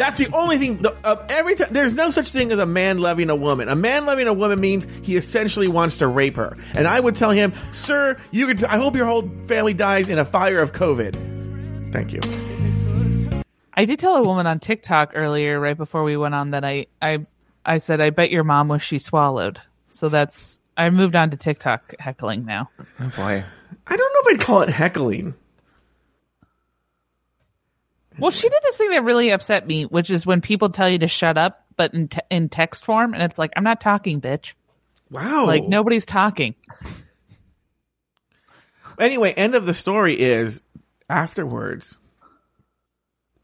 Speaker 1: That's the only thing. The, uh, every time, there's no such thing as a man loving a woman. A man loving a woman means he essentially wants to rape her. And I would tell him, sir, you could. I hope your whole family dies in a fire of COVID. Thank you.
Speaker 2: I did tell a woman on TikTok earlier, right before we went on, that I, I, I said, I bet your mom was she swallowed. So that's, I moved on to TikTok heckling now.
Speaker 3: Oh boy.
Speaker 1: I don't know if I'd call it heckling.
Speaker 2: Well, she did this thing that really upset me, which is when people tell you to shut up, but in, te- in text form, and it's like, I'm not talking, bitch.
Speaker 1: Wow.
Speaker 2: Like, nobody's talking.
Speaker 1: Anyway, end of the story is afterwards.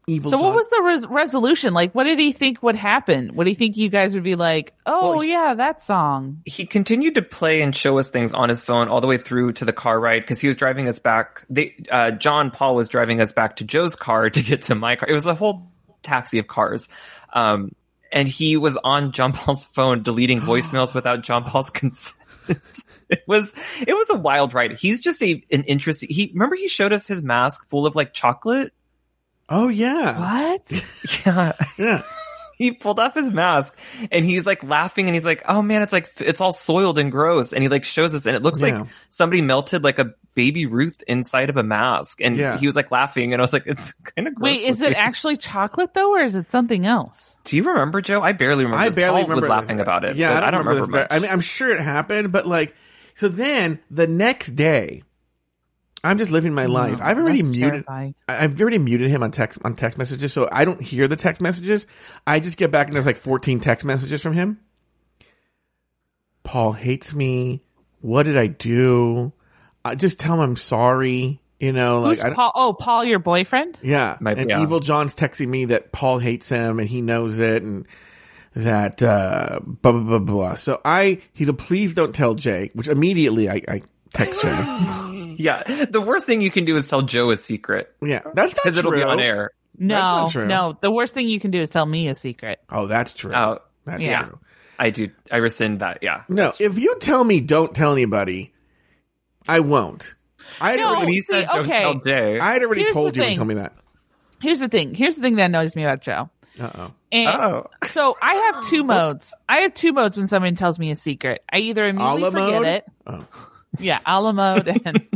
Speaker 1: Evil.
Speaker 2: So,
Speaker 1: John-
Speaker 2: what was the res- resolution? Like, what did he think would happen? What do you think you guys would be like? Oh,
Speaker 3: Well, he-
Speaker 2: yeah, that song.
Speaker 3: he continued to play and show us things on his phone all the way through to the car ride because he was driving us back. They, uh, John Paul was driving us back to Joe's car to get to my car. It was a whole taxi of cars. Um, and he was on John Paul's phone deleting voicemails without John Paul's consent. it was, it was a wild ride. He's just a, an interesting, he, remember he showed us his mask full of like chocolate?
Speaker 1: Oh yeah.
Speaker 2: What?
Speaker 3: Yeah.
Speaker 1: Yeah.
Speaker 3: he pulled off his mask and he's like laughing and he's like, "Oh man, it's like it's all soiled and gross." And he like shows us and it looks
Speaker 1: Yeah.
Speaker 3: like somebody melted like a baby Ruth inside of a mask. And
Speaker 1: Yeah.
Speaker 3: he was like laughing and I was like, "It's kind of gross."
Speaker 2: Wait, is it actually chocolate though, or is it something else?
Speaker 3: Do you remember Joe? I barely remember.
Speaker 1: I barely
Speaker 3: Paul
Speaker 1: remember
Speaker 3: was laughing about it.
Speaker 1: Yeah,
Speaker 3: but
Speaker 1: I don't, remember,
Speaker 3: much.
Speaker 1: this. I mean, I'm sure it happened, but like, so then the next day, I'm just living my life. I've already muted.
Speaker 2: terrifying.
Speaker 1: I- I've already muted him on text on text messages, so I don't hear the text messages. I just get back and there's like 14 text messages from him. Paul hates me. What did I do? I just tell him I'm sorry. You know, like
Speaker 2: Who's
Speaker 1: I,
Speaker 2: Paul? Oh, Paul, your boyfriend?
Speaker 1: yeah,
Speaker 3: Might-
Speaker 1: and
Speaker 3: yeah.
Speaker 1: Evil John's texting me that Paul hates him and he knows it, and that uh, blah blah blah blah. So I he's a please don't tell Jay, which immediately I, I text Jay.
Speaker 3: yeah, the worst thing you can do is tell Joe a secret
Speaker 1: yeah, that's not
Speaker 3: because it'll be on air.
Speaker 2: No,
Speaker 1: not true.
Speaker 2: no. The worst thing you can do is tell me a secret.
Speaker 1: Oh, that's true.
Speaker 3: Oh,
Speaker 1: that's
Speaker 2: yeah.
Speaker 1: true.
Speaker 3: I do. I rescind that. Yeah.
Speaker 1: No, if you tell me don't tell anybody, I won't. I had
Speaker 2: No.
Speaker 1: already,
Speaker 2: see,
Speaker 3: said, "Don't
Speaker 2: okay.
Speaker 3: tell Jay."
Speaker 1: I had already
Speaker 2: Here's
Speaker 1: told you to
Speaker 2: thing.
Speaker 1: tell me that.
Speaker 2: Here's the thing. Here's the thing that annoys me about Joe.
Speaker 1: Uh oh.
Speaker 3: Oh.
Speaker 2: so I have two modes. I have two modes when someone tells me a secret. I either immediately
Speaker 1: A la
Speaker 2: forget
Speaker 1: mode?
Speaker 2: it.
Speaker 1: Oh.
Speaker 2: Yeah, a la mode. And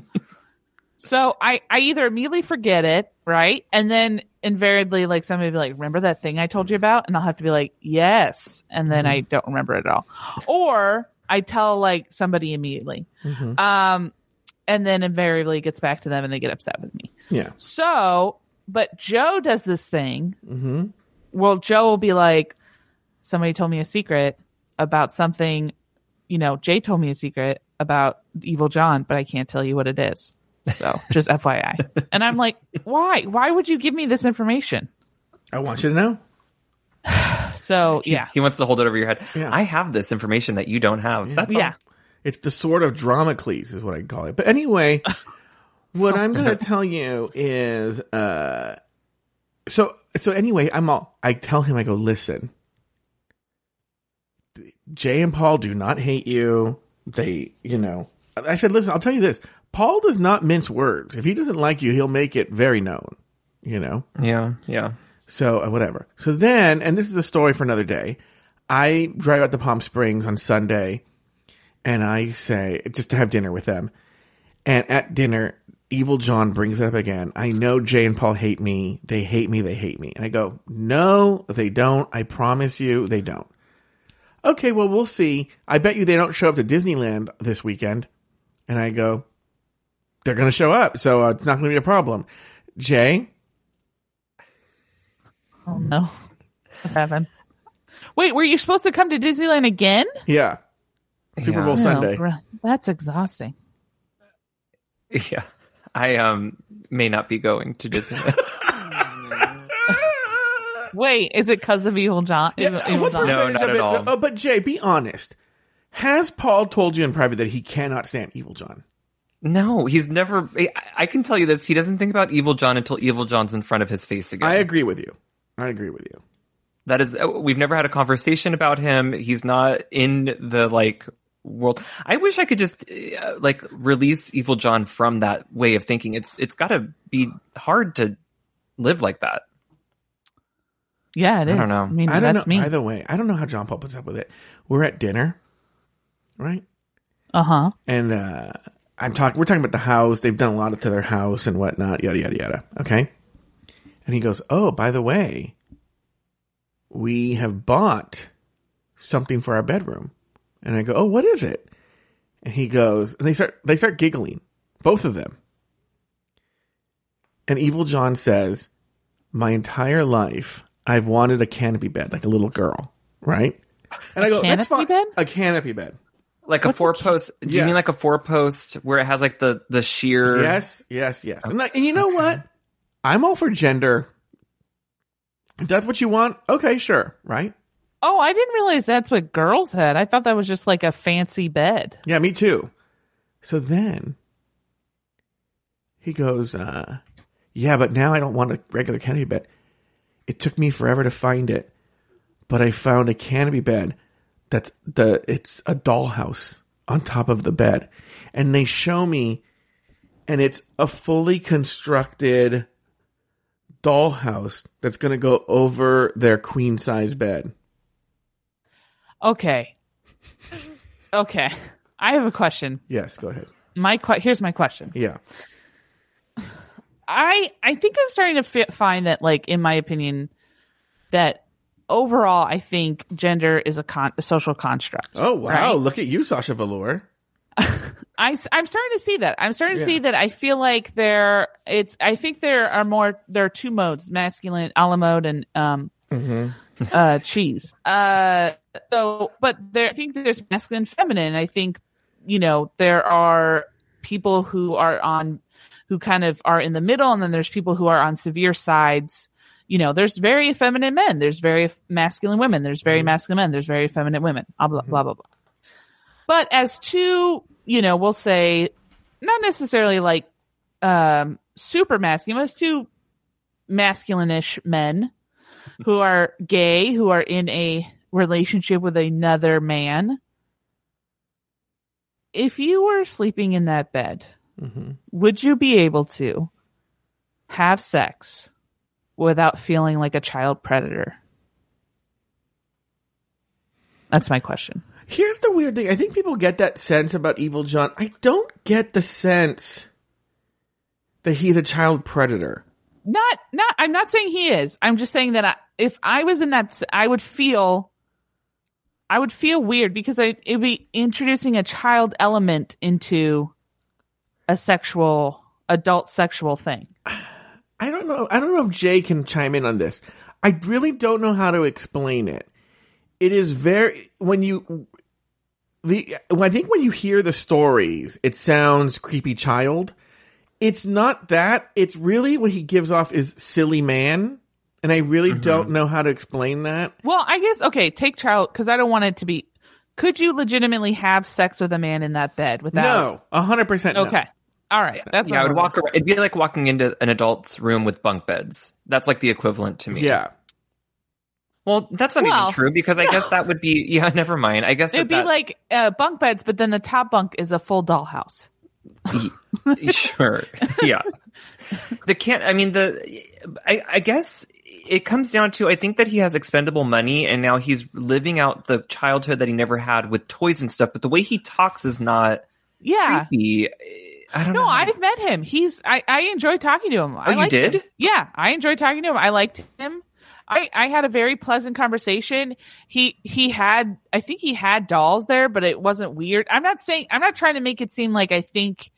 Speaker 2: so I, I either immediately forget it, right? And then invariably, like somebody will be like, remember that thing I told you about? And I'll have to be like, yes. And then I don't remember it at all. Or I tell like somebody immediately. Um, and then invariably it gets back to them and they get upset with me.
Speaker 1: Yeah.
Speaker 2: So, but Joe does this thing.
Speaker 1: Mm-hmm.
Speaker 2: Well, Joe will be like, somebody told me a secret about something, you know, Jay told me a secret about Evil John, but I can't tell you what it is. So just FYI. And I'm like, why? Why would you give me this information?
Speaker 1: I want you to know.
Speaker 2: So yeah.
Speaker 3: He wants to hold it over your head.
Speaker 1: Yeah.
Speaker 3: I have this information that you don't have. That's
Speaker 2: Yeah.
Speaker 1: It's the sword of Dramacles is what I call it. But anyway, what I'm going to tell you is, uh, so, so anyway, I'm all, I tell him, I go, listen, Jay and Paul do not hate you. They, you know, I said, listen, I'll tell you this. Paul does not mince words. If he doesn't like you, he'll make it very known, you know?
Speaker 3: Yeah. Yeah.
Speaker 1: So uh, whatever. So then, and this is a story for another day. I drive out to Palm Springs on Sunday, and I say just to have dinner with them. And at dinner, Evil John brings it up again. I know Jay and Paul hate me. They hate me. They hate me. And I go, no, they don't. I promise you, they don't. Okay, well, we'll see. I bet you they don't show up to Disneyland this weekend. And I go, they're going to show up, so uh, it's not going to be a problem. Jay,
Speaker 2: Oh no. What happened? Wait, were you supposed to come to Disneyland again?
Speaker 1: yeah, Super
Speaker 3: Yeah.
Speaker 1: Bowl Sunday.
Speaker 2: bro, that's exhausting.
Speaker 3: Yeah. I um may not be going to Disneyland.
Speaker 2: Wait, is it because of Evil John? Evil, Evil John?
Speaker 3: No, not at
Speaker 1: it-
Speaker 3: all.
Speaker 1: oh, but Jay, be honest. Has Paul told you in private that he cannot stand Evil John?
Speaker 3: No, he's never. I, I can tell you this: he doesn't think about Evil John until Evil John's in front of his face again.
Speaker 1: I agree with you. I agree with you.
Speaker 3: That is, uh, we've never had a conversation about him. He's not in the like world. I wish I could just uh, like release Evil John from that way of thinking. It's it's got to be hard to live like that.
Speaker 2: Yeah, it is.
Speaker 3: I don't know.
Speaker 2: I mean,
Speaker 1: I don't
Speaker 2: that's
Speaker 1: know.
Speaker 2: me.
Speaker 1: Either way, I don't know how John Paul puts up with it. We're at dinner, right?
Speaker 2: Uh huh.
Speaker 1: And uh I'm talking. We're talking about the house. They've done a lot to their house and whatnot. Yada yada yada. Okay. And he goes, "Oh, by the way, we have bought something for our bedroom." And I go, "Oh, what is it?" And he goes, and they start they start giggling, both of them. And Evil John says, "My entire life, I've wanted a canopy bed, like a little girl, right?" And I go, "That's
Speaker 2: canopy
Speaker 1: fine.
Speaker 2: bed?
Speaker 1: A canopy bed."
Speaker 3: Like a
Speaker 2: What's a
Speaker 3: four post. Do you mean like a four post where it has like the the sheer?
Speaker 1: Yes, yes, yes. And, like, and you know what? I'm all for gender. If that's what you want, okay, sure, right?
Speaker 2: Oh, I didn't realize that's what girls had. I thought that was just like a fancy bed.
Speaker 1: Yeah, me too. So then he goes, uh, yeah, but now I don't want a regular canopy bed. It took me forever to find it, but I found a canopy bed that's the it's a dollhouse on top of the bed, and they show me, and it's a fully constructed dollhouse that's going to go over their queen size bed.
Speaker 2: Okay. Okay. I have a question.
Speaker 1: Yes, go ahead.
Speaker 2: My que- here's my question.
Speaker 1: Yeah,
Speaker 2: I I think I'm starting to fi- find that, like, in my opinion, that overall, I think gender is a, con- a social construct.
Speaker 1: Oh wow!
Speaker 2: Right?
Speaker 1: Look at you, Sasha Velour.
Speaker 2: I, am starting to see that. I'm starting to
Speaker 1: Yeah.
Speaker 2: see that. I feel like there, it's, I think there are more, there are two modes, masculine, a la mode and, um, uh, cheese. Uh, so, but there, I think there's masculine, feminine. I think, you know, there are people who are on, who kind of are in the middle, and then there's people who are on severe sides. You know, there's very feminine men, there's very masculine women, there's very masculine men, there's very feminine women, blah, blah, blah, blah, blah. But as two, you know, we'll say, not necessarily like um super masculine, but as two masculine-ish men who are gay, who are in a relationship with another man. If you were sleeping in that bed,
Speaker 1: Mm-hmm.
Speaker 2: would you be able to have sex without feeling like a child predator? That's my question.
Speaker 1: Here's the weird thing. I think people get that sense about Evil John. I don't get the sense that he's a child predator.
Speaker 2: Not, not, I'm not saying he is. I'm just saying that I, if I was in that, I would feel, I would feel weird because I, it'd be introducing a child element into a sexual, adult sexual thing.
Speaker 1: I don't know. I don't know if Jay can chime in on this. I really don't know how to explain it. It is very when you the when I think when you hear the stories, it sounds creepy child. It's not that. It's really what he gives off is silly man, and I really mm-hmm. don't know how to explain that.
Speaker 2: Well, I guess, okay, take child, cause I don't want it to be, could you legitimately have sex with a man in that bed without?
Speaker 1: No, a hundred percent. no.
Speaker 2: Okay. All right. That's
Speaker 3: yeah, I
Speaker 2: what
Speaker 3: would
Speaker 2: I'm
Speaker 3: walk. Around, it'd be like walking into an adult's room with bunk beds. That's like the equivalent to me.
Speaker 1: Yeah,
Speaker 3: Well, that's not
Speaker 2: Well,
Speaker 3: even true because I guess that would be. Yeah, never mind. I guess
Speaker 2: It'd
Speaker 3: that,
Speaker 2: be like uh, bunk beds, but then the top bunk is a full dollhouse.
Speaker 3: sure. Yeah. The can't. I mean, the. I, I guess it comes down to. I think that he has expendable money, and now he's living out the childhood that he never had with toys and stuff. But the way he talks is not
Speaker 2: Yeah.
Speaker 3: creepy. I don't
Speaker 2: No,
Speaker 3: know. how
Speaker 2: I've met him. He's I I enjoyed talking to him. I
Speaker 3: Oh, you did?
Speaker 2: him. Yeah, I enjoyed talking to him. I liked him. I I had a very pleasant conversation. He he had I think he had dolls there, but it wasn't weird. I'm not saying I'm not trying to make it seem like I think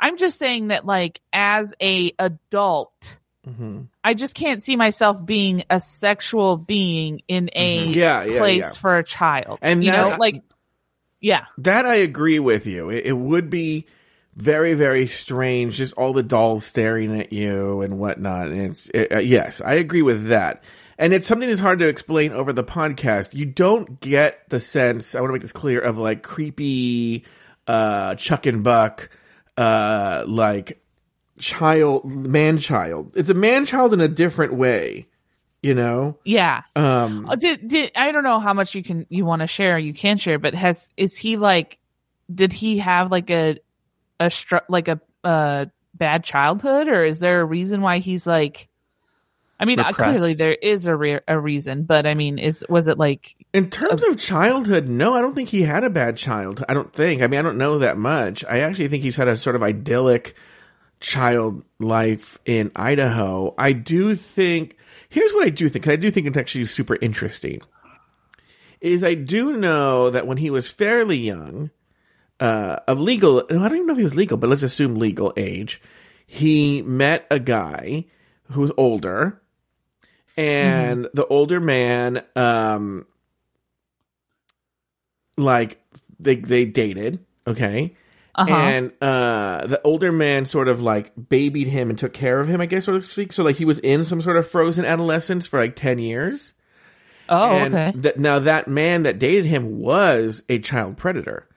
Speaker 2: I'm just saying that like as a adult
Speaker 1: hmm
Speaker 2: I just can't see myself being a sexual being in a
Speaker 1: Yeah, yeah,
Speaker 2: place
Speaker 1: yeah.
Speaker 2: for a child.
Speaker 1: And
Speaker 2: you
Speaker 1: that-
Speaker 2: know, like yeah.
Speaker 1: that I agree with you. It, it would be very, very strange, just all the dolls staring at you and whatnot. And it's it, uh, yes, I agree with that. and it's something that's hard to explain over the podcast. You don't get the sense. I want to make this clear of like creepy, uh, Chuck and Buck, uh, like child, man child. It's a man child in a different way, you know.
Speaker 2: Yeah.
Speaker 1: Um,
Speaker 2: Uh, Did did I don't know how much you can you want to share. You can share, but has is he like? Did he have like a a str- like a uh bad childhood, or is there a reason why he's like? I mean, uh,
Speaker 3: Repressed.
Speaker 2: clearly there is a re- a reason, but I mean, is was it like?
Speaker 1: In terms of childhood, no, I don't think he had a bad childhood. I don't think. I mean, I don't know that much. I actually think he's had a sort of idyllic child life in Idaho. I do think, here's what I do think, 'cause I do think it's actually super interesting, is I do know that when he was fairly young, uh, of legal, I don't even know if he was legal, but let's assume legal age, he met a guy who was older, and the older man, um, like they they dated, okay,
Speaker 2: Uh-huh.
Speaker 1: and uh, the older man sort of like babied him and took care of him, I guess, so to speak. So like he was in some sort of frozen adolescence for like ten years.
Speaker 2: oh,
Speaker 1: and
Speaker 2: okay.
Speaker 1: that now that man that dated him was a child predator.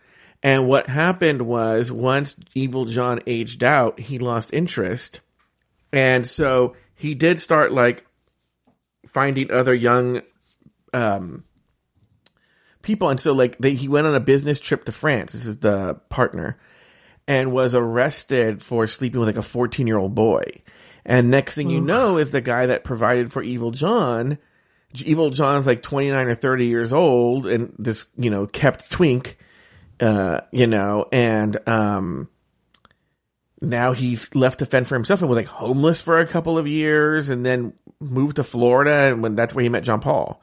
Speaker 1: And what happened was once Evil John aged out, he lost interest. And so he did start like finding other young um people and so like they he went on a business trip to France. This is the partner and was arrested for sleeping with like a 14 year old boy. And next thing you know is the guy that provided for Evil John. Evil John's like 29 or 30 years old and this, you know, kept twink, uh, you know, and, um, now he's left to fend for himself and was like homeless for a couple of years and then moved to Florida and when that's where he met John Paul.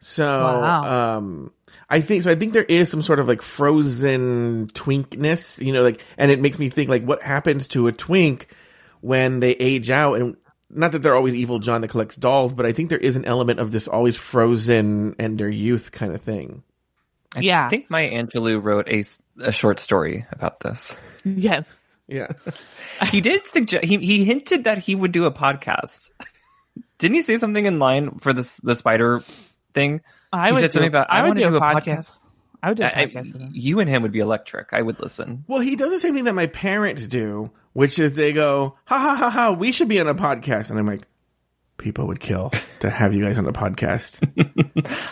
Speaker 1: So,
Speaker 2: Wow.
Speaker 1: um, I think, so I think there is some sort of like frozen twinkness, you know, like, and it makes me think like what happens to a twink when they age out and not that they're always evil John that collects dolls, but I think there is an element of this always frozen and their youth kind of thing.
Speaker 2: Yeah.
Speaker 3: I think Maya Angelou wrote a, a short story about this.
Speaker 2: yes.
Speaker 1: Yeah.
Speaker 3: He did suggest he he hinted that he would do a podcast. Didn't he say something in line for this the spider thing?
Speaker 2: I
Speaker 3: He
Speaker 2: would
Speaker 3: said
Speaker 2: do,
Speaker 3: something about,
Speaker 2: I,
Speaker 3: "I
Speaker 2: would
Speaker 3: wanna
Speaker 2: do,
Speaker 3: do
Speaker 2: a
Speaker 3: a
Speaker 2: podcast.
Speaker 3: podcast."
Speaker 2: I would do a
Speaker 3: I- I-
Speaker 2: podcast. with him.
Speaker 3: you and him would be electric. I would listen.
Speaker 1: Well, he does the same thing that my parents do, which is they go, ha ha ha ha, we should be on a podcast. And I'm like, people would kill to have you guys on the podcast.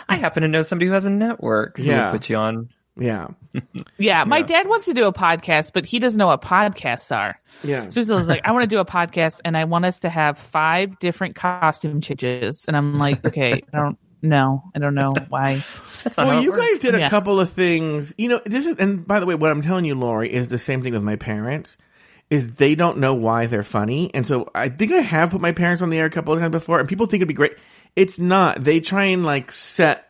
Speaker 3: I happen to know somebody who has a network.
Speaker 1: Yeah.
Speaker 3: put you on.
Speaker 1: Yeah.
Speaker 2: Yeah, my dad wants to do a podcast, but he doesn't know what podcasts are.
Speaker 1: Yeah.
Speaker 2: So he's like, I want to do a podcast and I want us to have five different costume changes. And I'm like, okay, I don't know. I don't know why.
Speaker 3: That's not
Speaker 1: Well, you guys did a
Speaker 2: Yeah.
Speaker 1: couple of things. You know, this is, and by the way, what I'm telling you, Lori, is the same thing with my parents. Is they don't know why they're funny, and so I think I have put my parents on the air a couple of times before, and people think it'd be great. It's not. They try and like set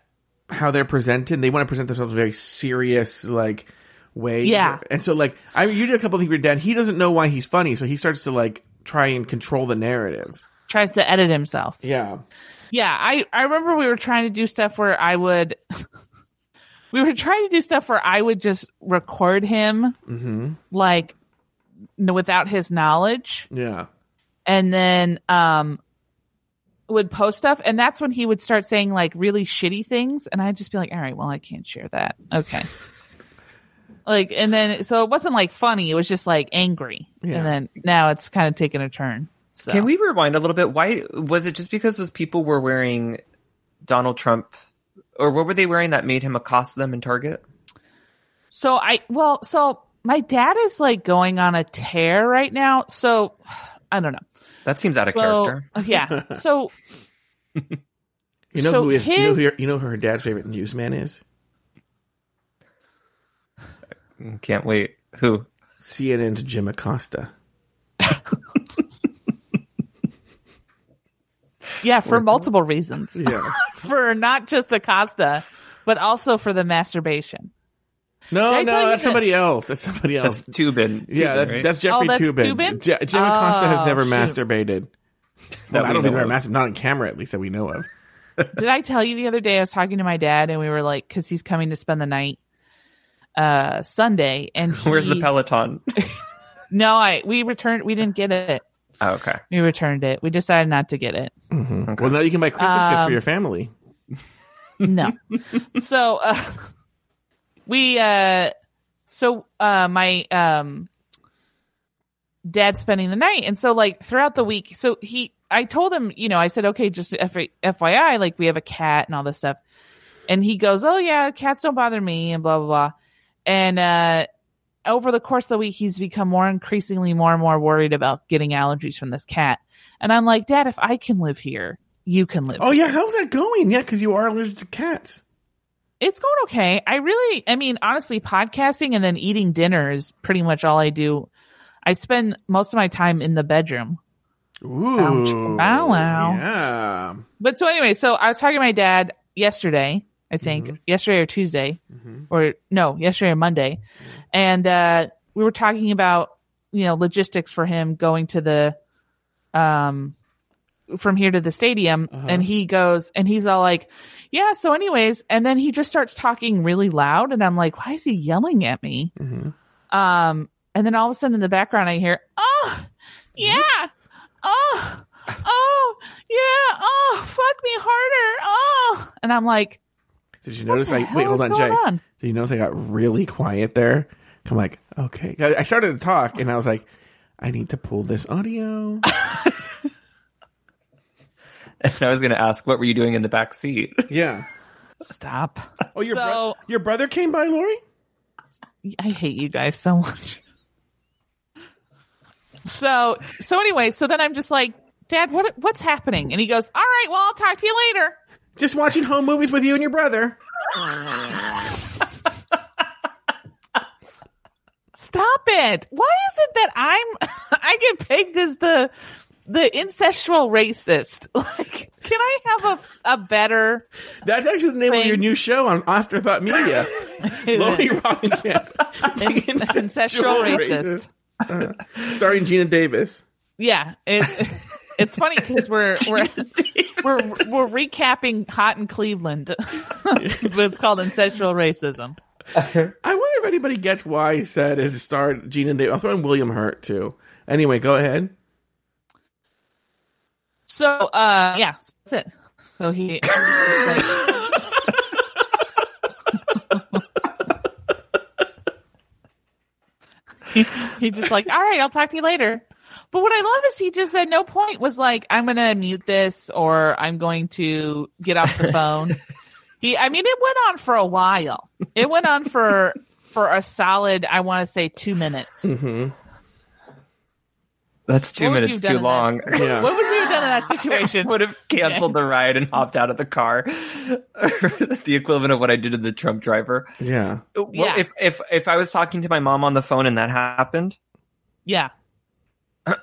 Speaker 1: how they're presented. They want to present themselves in a very serious like way.
Speaker 2: Yeah.
Speaker 1: and so like I, you did a couple of things with your dad. He doesn't know why he's funny, so he starts to like try and control the narrative.
Speaker 2: Tries to edit himself.
Speaker 1: Yeah,
Speaker 2: Yeah, I, I remember we were trying to do stuff where I would, we were trying to do stuff where I would just record him,
Speaker 1: Mm-hmm.
Speaker 2: like, without his knowledge.
Speaker 1: yeah.
Speaker 2: and then um would post stuff and that's when he would start saying like really shitty things and I'd just be like all right well I can't share that okay like and then so it wasn't like funny it was just like angry
Speaker 1: Yeah.
Speaker 2: and then now it's kind of taken a turn so
Speaker 3: Can we rewind a little bit? Why was it just because those people were wearing Donald Trump, or what were they wearing that made him accost them in Target?
Speaker 2: so I well so my dad is like going on a tear right now so I don't know
Speaker 3: That seems out of
Speaker 2: so
Speaker 3: character.
Speaker 2: Uh, yeah so
Speaker 1: You know
Speaker 2: So
Speaker 1: who is? You know
Speaker 2: his-
Speaker 1: who, your- you know who her dad's favorite newsman is?
Speaker 3: Can't wait. Who?
Speaker 1: CNN's Jim Acosta.
Speaker 2: yeah for multiple reasons
Speaker 1: Yeah.
Speaker 2: for not just Acosta but also for the masturbation
Speaker 1: No,
Speaker 2: Did
Speaker 1: no,
Speaker 2: you
Speaker 1: that's
Speaker 2: that-
Speaker 1: somebody else. That's somebody else.
Speaker 3: That's Toobin.
Speaker 1: yeah,
Speaker 3: Toobin,
Speaker 1: that's,
Speaker 3: right?
Speaker 1: that's Jeffrey
Speaker 2: Oh, that's
Speaker 1: Toobin.
Speaker 2: Toobin?
Speaker 1: J- Jim Acosta has
Speaker 2: Oh,
Speaker 1: never
Speaker 2: shoot.
Speaker 1: masturbated.
Speaker 3: That
Speaker 1: Well, I don't think
Speaker 3: know
Speaker 1: he's ever Not on camera, at least that we know of.
Speaker 2: Did I tell you the other day I was talking to my dad and we were like, cause he's coming to spend the night, uh, Sunday and
Speaker 3: Where's the Peloton?
Speaker 2: No, I, we returned, we didn't get it.
Speaker 3: Oh, okay.
Speaker 2: We returned it. We decided not to get it.
Speaker 1: Mhm. Well, now you can buy Christmas gifts for
Speaker 2: Um,
Speaker 1: your family.
Speaker 2: No. so uh, we uh so uh my um dad spending the night and so like throughout the week so he I told him, you know, I said, okay, just F- FYI, like we have a cat and all this stuff. And he goes, oh yeah, cats don't bother me and blah, blah, blah. And, uh, over the course of the week, he's become more increasingly more and more worried about getting allergies from this cat. And I'm like, dad, if I can live here, you can live
Speaker 1: Oh
Speaker 2: here.
Speaker 1: yeah, how's that going? Yeah, because you are allergic to cats.
Speaker 2: It's going okay. I really, I mean, honestly, podcasting and then eating dinner is pretty much all I do. I spend most of my time in the bedroom.
Speaker 1: Ooh,
Speaker 2: Bow wow.
Speaker 1: Yeah.
Speaker 2: But so anyway, so I was talking to my dad yesterday, I think, yesterday or Tuesday, or no, yesterday or Monday. And, uh, we were talking about, you know, logistics for him going to the, um, from here to the stadium. And he goes, and he's all like, yeah, so anyways, and then he just starts talking really loud. And I'm like, why is he yelling at me?
Speaker 1: Mhm.
Speaker 2: Um, and then all of a sudden in the background, I hear, oh, yeah, oh, oh, yeah, oh, fuck me harder, oh. And I'm like,
Speaker 1: Did you notice? I wait, hold on, Jay.
Speaker 2: on?
Speaker 1: Did you notice I got really quiet there? I'm like, okay. I started to talk, and I was like, I need to pull this audio.
Speaker 3: And I was going to ask, what were you doing in the back seat?
Speaker 1: yeah.
Speaker 2: Stop.
Speaker 1: Oh, your bro- your brother came by, Lori.
Speaker 2: I hate you guys so much. So, so anyway, so then I'm just like, Dad, what, what's happening? And he goes, all right, well, I'll talk to you later.
Speaker 1: Just watching home movies with you and your brother.
Speaker 2: Stop it. Why is it that I'm, I get pegged as the, the incestual racist? Like, can I have a, a better,
Speaker 1: That's actually the name of your new show on Afterthought Media. Lori Robinson,
Speaker 2: ancestral racist?
Speaker 1: Uh, starring Geena Davis.
Speaker 2: Yeah. It, it's funny because we're, we're, we're, we're recapping Hot in Cleveland. it's called ancestral racism.
Speaker 1: I wonder if anybody gets why he said it starred Geena Davis. I'll throw in William Hurt too. Anyway, go ahead.
Speaker 2: So, uh, yeah, that's it. So he, he, he just like, all right, I'll talk to you later. But what I love is he just at no point was like, I'm going to mute this or I'm going to get off the phone. he, I mean, it went on for a while. It went on for, for a solid, I want to say two minutes.
Speaker 1: hmm
Speaker 3: That's two
Speaker 2: What would you
Speaker 3: minutes too long.
Speaker 2: that-
Speaker 1: Yeah.
Speaker 2: What would you have done in that situation?
Speaker 3: would have canceled the ride and hopped out of the car. the equivalent of what I did to the Trump driver.
Speaker 1: Yeah.
Speaker 3: Well,
Speaker 2: Yeah.
Speaker 3: if if if I was talking to my mom on the phone and that happened,
Speaker 2: Yeah.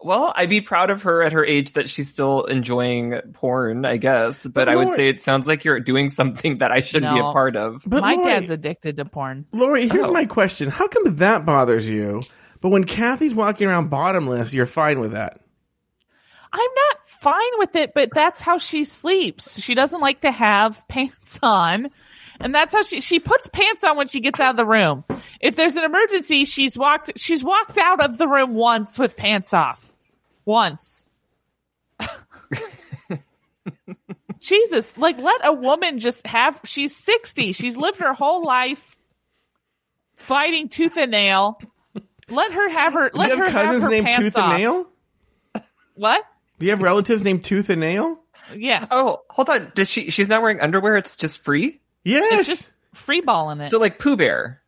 Speaker 3: well, I'd be proud of her at her age that she's still enjoying porn, I guess. But,
Speaker 1: But
Speaker 3: I would say it sounds like you're doing something that I shouldn't be a part of.
Speaker 1: But
Speaker 2: My
Speaker 1: Lori,
Speaker 2: dad's addicted to porn.
Speaker 1: Lori, here's
Speaker 3: Oh.
Speaker 1: my question: How come that bothers you? But when Kathy's walking around bottomless, you're fine with that.
Speaker 2: I'm not fine with it, but that's how she sleeps. She doesn't like to have pants on. And that's how she, she puts pants on when she gets out of the room. If there's an emergency, she's walked, she's walked out of the room once with pants off. Once. Jesus, like let a woman just have, she's 60. She's lived her whole life fighting tooth and nail. Let her have her,
Speaker 1: Do
Speaker 2: let
Speaker 1: you
Speaker 2: her
Speaker 1: have
Speaker 2: have
Speaker 1: cousins
Speaker 2: her
Speaker 1: named
Speaker 2: pants
Speaker 1: Tooth
Speaker 2: off.
Speaker 1: and Nail?
Speaker 2: What?
Speaker 1: Do you have relatives named Tooth and Nail?
Speaker 2: Yes.
Speaker 3: Oh, hold on. Does she? She's not wearing underwear. It's just free.
Speaker 1: Yes.
Speaker 2: It's just free balling it.
Speaker 3: So like Pooh Bear.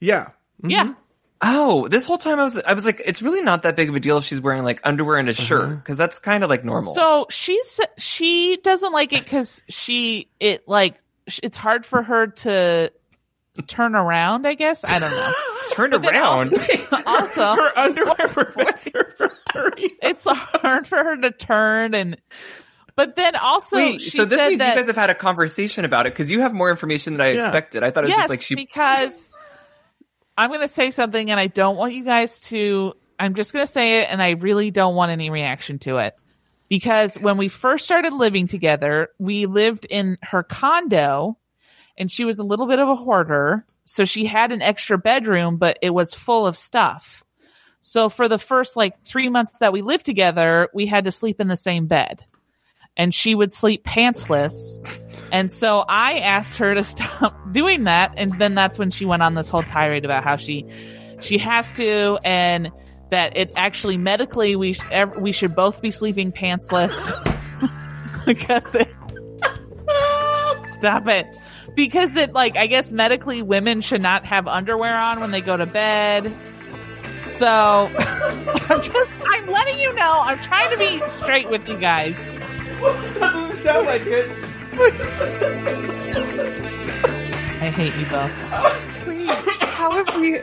Speaker 1: yeah. Mm-hmm.
Speaker 2: yeah.
Speaker 3: Oh, this whole time I was I was like, it's really not that big of a deal if she's wearing like underwear and a uh-huh. shirt because that's kind of like normal.
Speaker 2: So she's she doesn't like it because she it like sh- it's hard for her to turn around. I guess I don't know.
Speaker 3: Turn
Speaker 2: then
Speaker 3: around.
Speaker 2: also,
Speaker 1: Her underwear prevents her from turning.
Speaker 2: it's hard for her to turn and. But then also,
Speaker 3: Wait,
Speaker 2: she
Speaker 3: so this
Speaker 2: said
Speaker 3: means
Speaker 2: that
Speaker 3: you guys have had a conversation about it because you have more information than I
Speaker 1: Yeah.
Speaker 3: expected. I thought it was
Speaker 2: yes,
Speaker 3: just like she.
Speaker 2: because I'm going to say something, and I don't want you guys to. I'm just going to say it, and I really don't want any reaction to it. Because when we first started living together, we lived in her condo, and she was a little bit of a hoarder, so she had an extra bedroom, but it was full of stuff. So for the first like three months that we lived together, we had to sleep in the same bed and she would sleep pantsless. And so I asked her to stop doing that. And then that's when she went on this whole tirade about how she, she has to and that it actually medically we, sh- we should both be sleeping pantsless because it, stop it. Because it like, I guess medically women should not have underwear on when they go to bed. So I'm just, I'm letting you know, I'm trying to be straight with you guys.
Speaker 1: that doesn't sound like it.
Speaker 2: I hate you both.
Speaker 3: Please, how have we?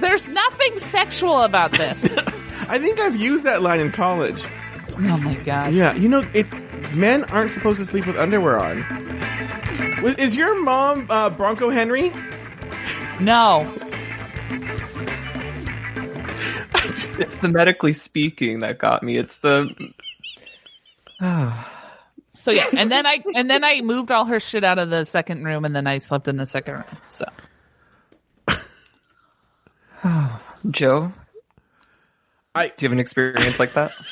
Speaker 2: There's nothing sexual about this.
Speaker 1: I think I've used that line in college.
Speaker 2: Oh my god.
Speaker 1: Yeah, you know, it's men aren't supposed to sleep with underwear on. Wa- Is your mom uh, Bronco Henry?
Speaker 2: No.
Speaker 3: It's the medically speaking that got me. It's the.
Speaker 2: So yeah, and then I and then I moved all her shit out of the second room, and then I slept in the second room. So
Speaker 3: Joe,
Speaker 1: I
Speaker 3: do you have an experience like that?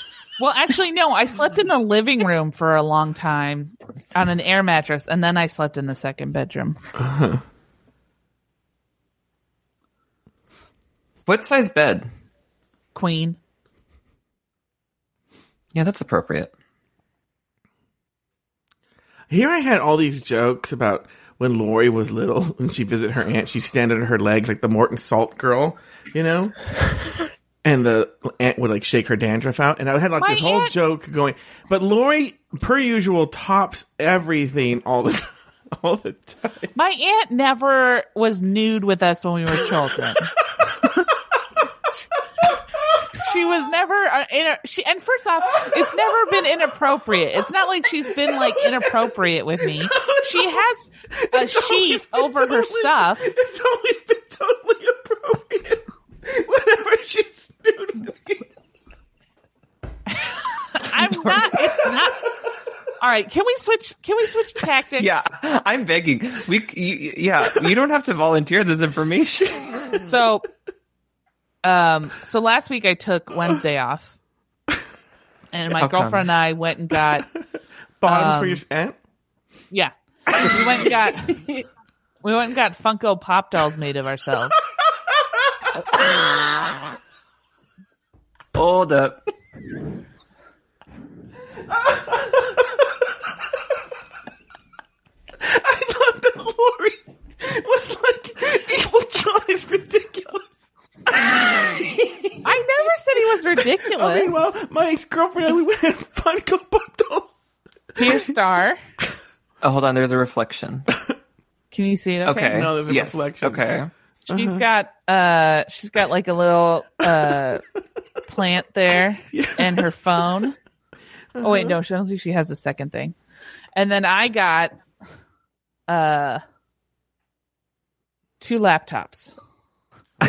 Speaker 2: well, actually, no, I slept in the living room for a long time on an air mattress, and then I slept in the second bedroom.
Speaker 3: What size bed?
Speaker 2: Queen.
Speaker 3: Yeah, that's appropriate.
Speaker 1: here I had all these jokes about when Lori was little when she visited her aunt. She stand on her legs like the Morton Salt girl, you know. And the aunt would like shake her dandruff out, and I had like
Speaker 2: My
Speaker 1: this whole joke going. But Lori, per usual, tops everything all the all the time.
Speaker 2: My aunt never was nude with us when we were children. she was never uh, in a, she and first off it's never been inappropriate it's not like she's been like inappropriate with me she has a sheet over her stuff
Speaker 1: It's always been totally appropriate. Whenever she's nude with you.
Speaker 2: i'm not it's not all right can we switch can we switch tactics
Speaker 3: Yeah, I'm begging. We, you, yeah, you don't have to volunteer this information.
Speaker 2: so um so last week i took wednesday off and my
Speaker 3: How come?
Speaker 2: girlfriend and i went and got
Speaker 1: Bottoms for
Speaker 2: Um,
Speaker 1: your aunt.
Speaker 2: Yeah. We went and got we went and got Funko Pop dolls made of ourselves.
Speaker 3: Hold up.
Speaker 1: I thought that Lori was like Evil John is ridiculous.
Speaker 2: I never said he was ridiculous.
Speaker 1: I mean, well, my girlfriend and we went and Funko Pop dolls.
Speaker 2: Here, Star.
Speaker 3: Oh, hold on. There's a reflection.
Speaker 2: Can you see it?
Speaker 3: Okay.
Speaker 1: No, there's a
Speaker 3: yes.
Speaker 1: reflection.
Speaker 3: Okay.
Speaker 2: She's got uh she's got like a little uh plant there and her phone. Oh wait, no, she I don't think she has a second thing. And then I got uh two laptops.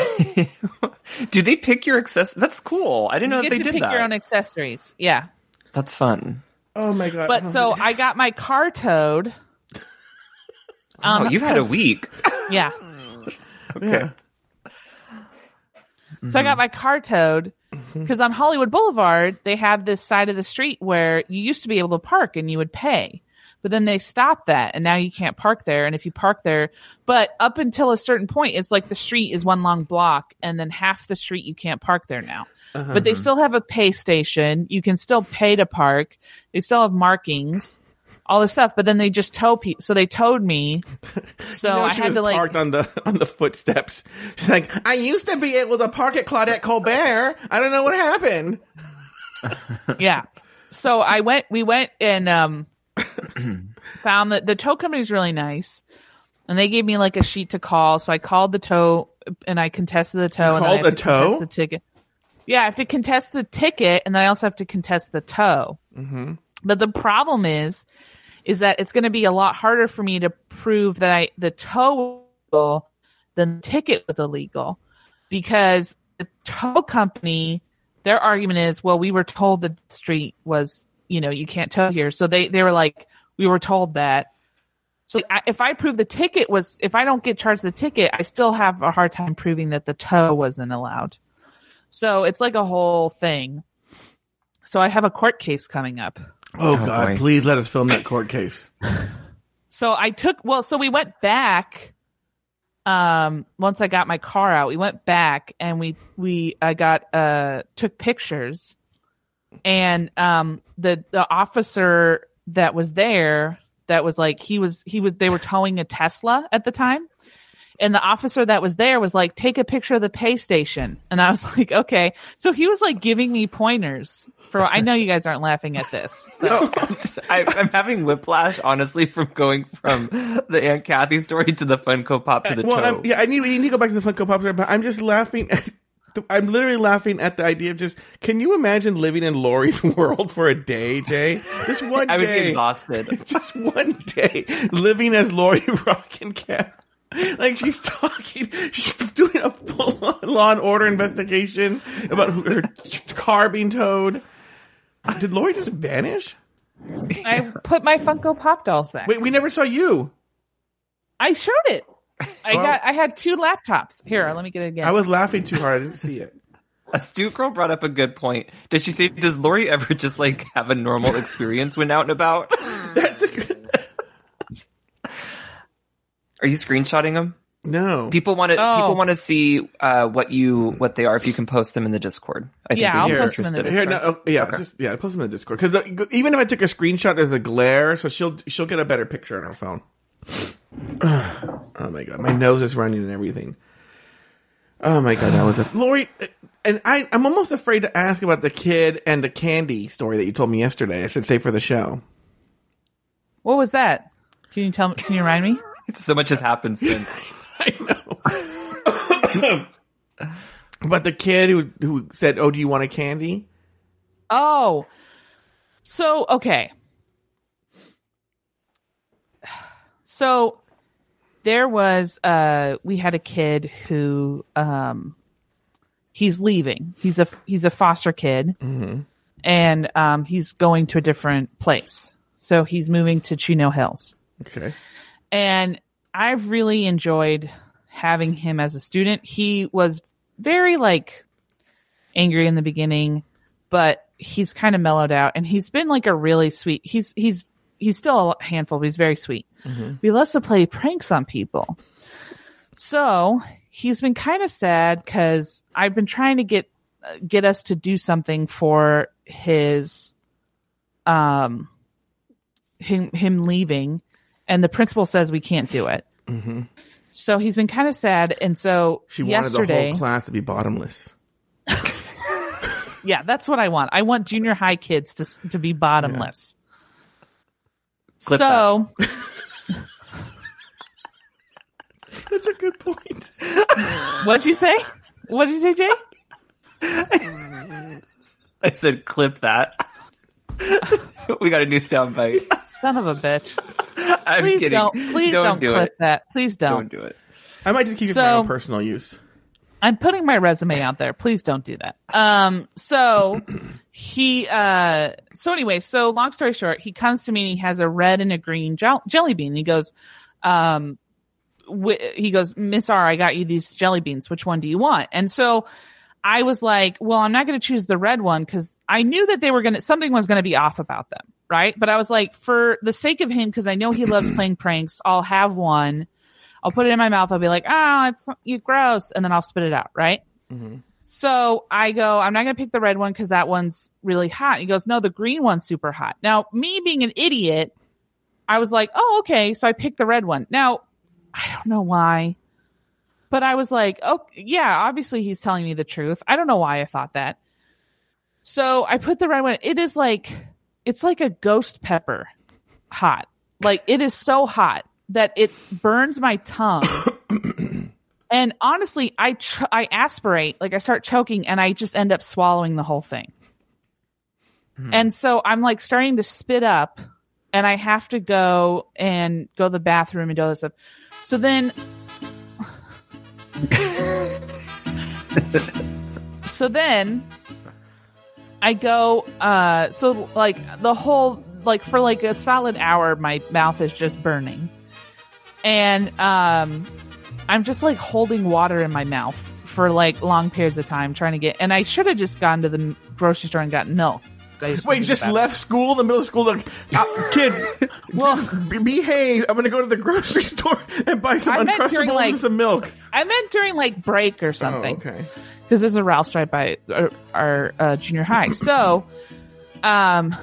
Speaker 3: Do they pick your access? That's cool. I didn't know
Speaker 2: You
Speaker 3: that they
Speaker 2: to
Speaker 3: did
Speaker 2: pick
Speaker 3: that.
Speaker 2: your own accessories. Yeah.
Speaker 3: That's fun.
Speaker 1: Oh my god!
Speaker 2: But so I got my car towed.
Speaker 3: Oh,
Speaker 2: Um,
Speaker 3: you've had a week.
Speaker 2: Yeah.
Speaker 1: yeah.
Speaker 2: So I got my car towed mm-hmm. because on Hollywood Boulevard, they have this side of the street where you used to be able to park and you would pay. But then they stopped that and now you can't park there. And if you park there, but up until a certain point, it's like the street is one long block and then half the street you can't park there now. But they uh-huh. still have a pay station. You can still pay to park. They still have markings, all this stuff. But then they just tow people. So they towed me. So
Speaker 1: You know,
Speaker 2: I
Speaker 1: she
Speaker 2: had
Speaker 1: was
Speaker 2: to like,
Speaker 1: parked on the on the footsteps. She's like, I used to be able to park at Claudette Colbert. I don't know what happened.
Speaker 2: yeah. So I went, we went and, um, found that the tow company is really nice. And they gave me like a sheet to call. So I called the tow and I contested the tow. and
Speaker 1: called the
Speaker 2: to
Speaker 1: tow?
Speaker 2: The ticket. Yeah, I have to contest the ticket and then I also have to contest the tow. Mm-hmm. But the problem is, is that it's going to be a lot harder for me to prove that I, the tow illegal than the ticket was illegal because the tow company, their argument is, well, we were told the street was, you know, you can't tow here. So they, they were like, we were told that. So if I prove the ticket was, if I don't get charged the ticket, I still have a hard time proving that the tow wasn't allowed. So it's like a whole thing. So I have a court case coming up.
Speaker 1: Oh,
Speaker 3: Oh,
Speaker 1: God,
Speaker 3: boy.
Speaker 1: please let us film that court case.
Speaker 2: So I took well, so we went back. Um, once I got my car out, we went back and we we I got uh took pictures, and um the the officer that was there that was like he was he was they were towing a Tesla at the time. And the officer that was there was like, take a picture of the pay station. And I was like, okay. So he was like giving me pointers for, I know you guys aren't laughing at this.
Speaker 3: No, I, I'm having whiplash, honestly, from going from the Aunt Kathy story to the Funko Pop to the
Speaker 1: well,
Speaker 3: toe.
Speaker 1: Yeah, I need, we need to go back to the Funko Pop story, but I'm just laughing. At, I'm literally laughing at the idea of just, can you imagine living in Lori's world for a day, Jay? Just one
Speaker 3: I would
Speaker 1: day.
Speaker 3: be exhausted.
Speaker 1: just one day living as Lori Rockin' Like she's talking, she's doing a full on law and order investigation about her car being towed. Did Lori just vanish?
Speaker 2: I put my Funko Pop dolls back.
Speaker 1: Wait, we never saw you.
Speaker 2: I showed it. I
Speaker 1: Well-
Speaker 2: got. I had two laptops. Here, let me get it again.
Speaker 1: I was laughing too hard. I didn't see it.
Speaker 3: A Astute Girl brought up a good point. Did she say, does Lori ever just like have a normal experience when out and about?
Speaker 1: That's a good.
Speaker 3: Are you screenshotting them?
Speaker 1: No.
Speaker 3: People want to.
Speaker 2: Oh.
Speaker 3: People want to see uh, what you what they are. If you can post them in the Discord, I think
Speaker 2: Yeah,
Speaker 3: they'd
Speaker 2: I'll
Speaker 3: be
Speaker 1: post
Speaker 2: them in the
Speaker 3: interested.
Speaker 1: Here, no, oh, yeah,
Speaker 3: Okay.
Speaker 1: just yeah, post them in the Discord because even if I took a screenshot, there's a glare, so she'll she'll get a better picture on her phone. oh my god, my nose is running and everything. Oh my god, that was a Lori, and I I'm almost afraid to ask about the kid and the candy story that you told me yesterday. I should say for the show.
Speaker 2: what was that? Can you tell me? Can you remind me?
Speaker 3: So much has happened since.
Speaker 1: I know. but the kid who who said, "Oh, do you want a candy?"
Speaker 2: Oh, so okay. So there was uh we had a kid who um he's leaving. He's a he's a foster kid. And um he's going to a different place. So he's moving to Chino Hills.
Speaker 1: Okay.
Speaker 2: And I've really enjoyed having him as a student. He was very like angry in the beginning, but he's kind of mellowed out and he's been like a really sweet. He's he's he's still a handful, but he's very sweet. He loves to play pranks on people. So he's been kind of sad because I've been trying to get get us to do something for his um him him leaving and the principal says we can't do it. Mm-hmm. So he's been kind of sad, and so
Speaker 1: She wanted the
Speaker 2: yesterday,
Speaker 1: whole class to be bottomless.
Speaker 2: yeah, that's what I want. I want junior high kids to to be bottomless.
Speaker 3: Clip
Speaker 2: so
Speaker 1: That's a good point.
Speaker 2: what'd you say? What did you say, Jay?
Speaker 3: I said, clip that. we got a new soundbite.
Speaker 2: Son of a bitch!
Speaker 3: I'm
Speaker 2: Please
Speaker 3: kidding.
Speaker 2: don't. Please don't,
Speaker 3: do
Speaker 2: clip
Speaker 3: it.
Speaker 2: that. Please don't.
Speaker 3: Don't do it.
Speaker 1: I might just keep it for my own personal use.
Speaker 2: I'm putting my resume out there. Please don't do that. Um, so he, uh, so anyway, so long story short, he comes to me and he has a red and a green jel- jelly bean. He goes, um, wh- he goes, Miss R, I got you these jelly beans. Which one do you want? And so I was like, well, I'm not going to choose the red one because I knew that they were going to, something was going to be off about them. Right. But I was like, for the sake of him, because I know he loves playing pranks, I'll have one. I'll put it in my mouth. I'll be like, oh, it's you gross. And then I'll spit it out. Right. Mm-hmm. So I go, I'm not going to pick the red one because that one's really hot. He goes, no, the green one's super hot. Now, me being an idiot, I was like, oh, okay. So I picked the red one. Now, I don't know why, but I was like, oh, yeah, obviously he's telling me the truth. I don't know why I thought that. So I put the red one. It is like, it's like a ghost pepper hot. Like it is so hot that it burns my tongue. And honestly, I ch- I aspirate, like I start choking, and I just end up swallowing the whole thing. Hmm. And so I'm like starting to spit up, and I have to go and go to the bathroom and do all this stuff. So then, so then, I go. Uh, so like the whole like for like a solid hour, my mouth is just burning, and um. I'm just like holding water in my mouth for like long periods of time trying to get, and I should have just gone to the grocery store and gotten milk.
Speaker 1: Wait, just left school, the middle school, like, uh, just be- behave. I'm gonna go to the grocery store and buy some
Speaker 2: I meant during,
Speaker 1: Uncrustables
Speaker 2: like-
Speaker 1: and some milk.
Speaker 2: I meant during like break or
Speaker 1: Oh,
Speaker 2: something.
Speaker 1: okay.
Speaker 2: because there's a Ralph's right by our, our uh, junior high. So, um,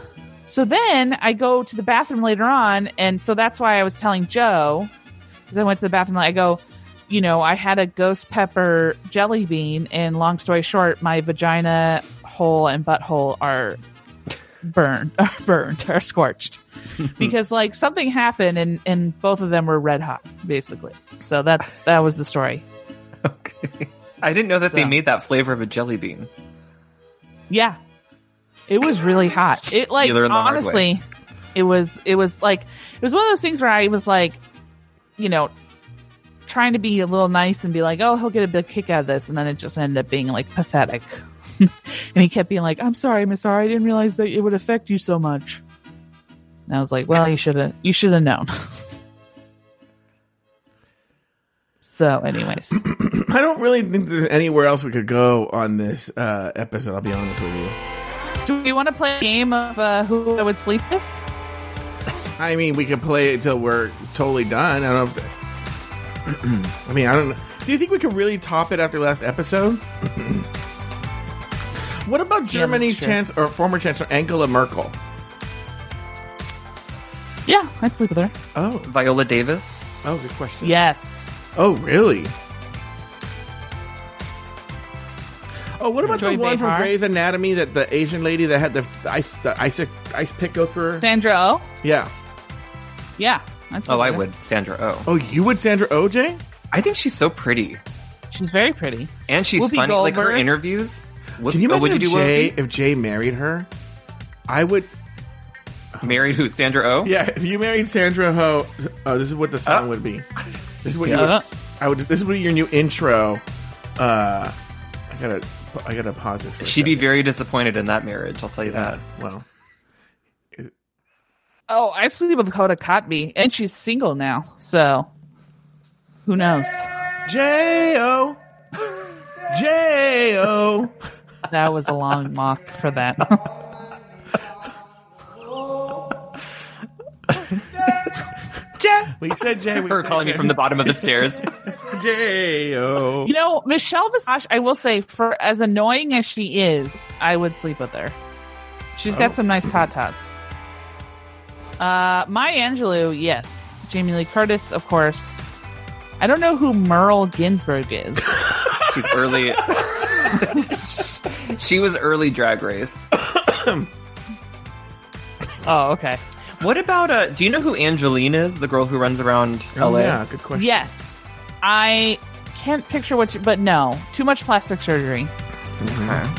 Speaker 2: so then I go to the bathroom later on, and so that's why I was telling Joe because I went to the bathroom. I go, you know, I had a ghost pepper jelly bean, and long story short, my vagina hole and butthole are burned, burned, are scorched because like something happened, and and both of them were red hot, basically. So that's that was the story.
Speaker 3: Okay. I didn't know that they made that flavor of a jelly bean.
Speaker 2: Yeah. It was really hot. It like honestly, it was it was like it was one of those things where I was like, you know, trying to be a little nice and be like, "Oh, he'll get a big kick out of this," and then it just ended up being like pathetic. and he kept being like, "I'm sorry, Miss R. I didn't realize that it would affect you so much." And I was like, "Well, you should have you should have known." so, anyways,
Speaker 1: I don't really think there's anywhere else we could go on this uh, episode. I'll be honest with you.
Speaker 2: do we want to play a game of uh, who I would sleep with?
Speaker 1: I mean, we could play it till we're totally done. I don't know. If, I mean, I don't know. Do you think we could really top it after last episode? what about Germany's
Speaker 2: sure.
Speaker 1: chance or former chancellor Angela Merkel?
Speaker 2: Yeah, I'd sleep with her.
Speaker 1: Oh,
Speaker 3: Viola Davis.
Speaker 1: oh, good question.
Speaker 2: Yes.
Speaker 1: Oh, really? Oh, what about
Speaker 2: Joy
Speaker 1: the one from
Speaker 2: Behar?
Speaker 1: Grey's Anatomy that the Asian lady that had the, the ice the ice ice pick go through her?
Speaker 2: Sandra Oh?
Speaker 1: Yeah.
Speaker 2: Yeah. I'd
Speaker 3: Oh, I
Speaker 2: with her.
Speaker 3: would. Sandra Oh.
Speaker 1: Oh, you would Sandra oh, OJ?
Speaker 3: I think she's so pretty.
Speaker 2: She's very pretty.
Speaker 3: And she's
Speaker 2: Whoopi
Speaker 3: funny. Like her interviews. Whoop-
Speaker 1: Can you
Speaker 3: oh,
Speaker 1: imagine
Speaker 3: would you
Speaker 1: if
Speaker 3: do
Speaker 1: Jay if Jay married her? I would.
Speaker 3: Married who? Sandra Oh?
Speaker 1: Yeah, if you married Sandra Ho, oh, this is what the song
Speaker 3: Oh.
Speaker 1: would be. This is what you.
Speaker 2: Yeah.
Speaker 1: Would, I would. This is what your new intro. Uh, I gotta. I gotta pause this. For a
Speaker 3: She'd be
Speaker 1: second.
Speaker 3: very disappointed in that marriage. I'll tell you that.
Speaker 1: Well,
Speaker 2: Oh, I sleep with Coda Cotby, and she's single now. So, who knows?
Speaker 1: J O J O.
Speaker 2: That was a long mock for that.
Speaker 1: We said J. We
Speaker 3: Her
Speaker 1: said
Speaker 3: calling me from the bottom of the stairs.
Speaker 1: J O.
Speaker 2: you know, Michelle Visage, I will say, for as annoying as she is, I would sleep with her. She's got
Speaker 1: Oh.
Speaker 2: some nice tatas. Uh, Maya Angelou, yes. Jamie Lee Curtis, of course. I don't know who Merle Ginsberg is.
Speaker 3: She's early. she was early drag race.
Speaker 2: Oh, okay.
Speaker 3: What about uh do you know who Angelyne is? The girl who runs around
Speaker 1: Oh,
Speaker 3: LA?
Speaker 1: yeah, good question.
Speaker 2: Yes. I can't picture what you, but no. Too much plastic surgery.
Speaker 3: Okay.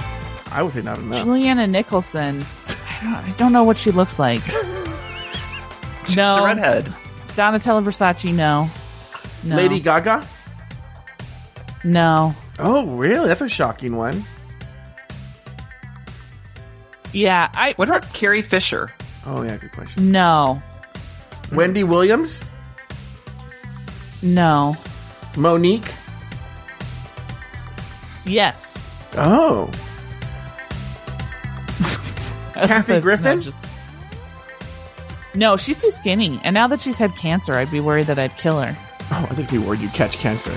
Speaker 1: I would say not enough.
Speaker 2: Juliana Nicholson. I don't, I don't know what she looks like. no.
Speaker 3: The redhead.
Speaker 2: Donatella Versace, no. No.
Speaker 1: Lady Gaga.
Speaker 2: No.
Speaker 1: Oh, really? That's a shocking one.
Speaker 2: Yeah, I.
Speaker 3: What about Carrie Fisher?
Speaker 1: Oh, yeah, good question.
Speaker 2: No.
Speaker 1: Wendy Williams,
Speaker 2: No.
Speaker 1: Mo'Nique.
Speaker 2: Yes.
Speaker 1: Oh, Kathy Griffin?
Speaker 2: No, just- no, she's too skinny. And now that she's had cancer, I'd be worried that I'd kill her.
Speaker 1: oh, I think we worried you'd catch cancer.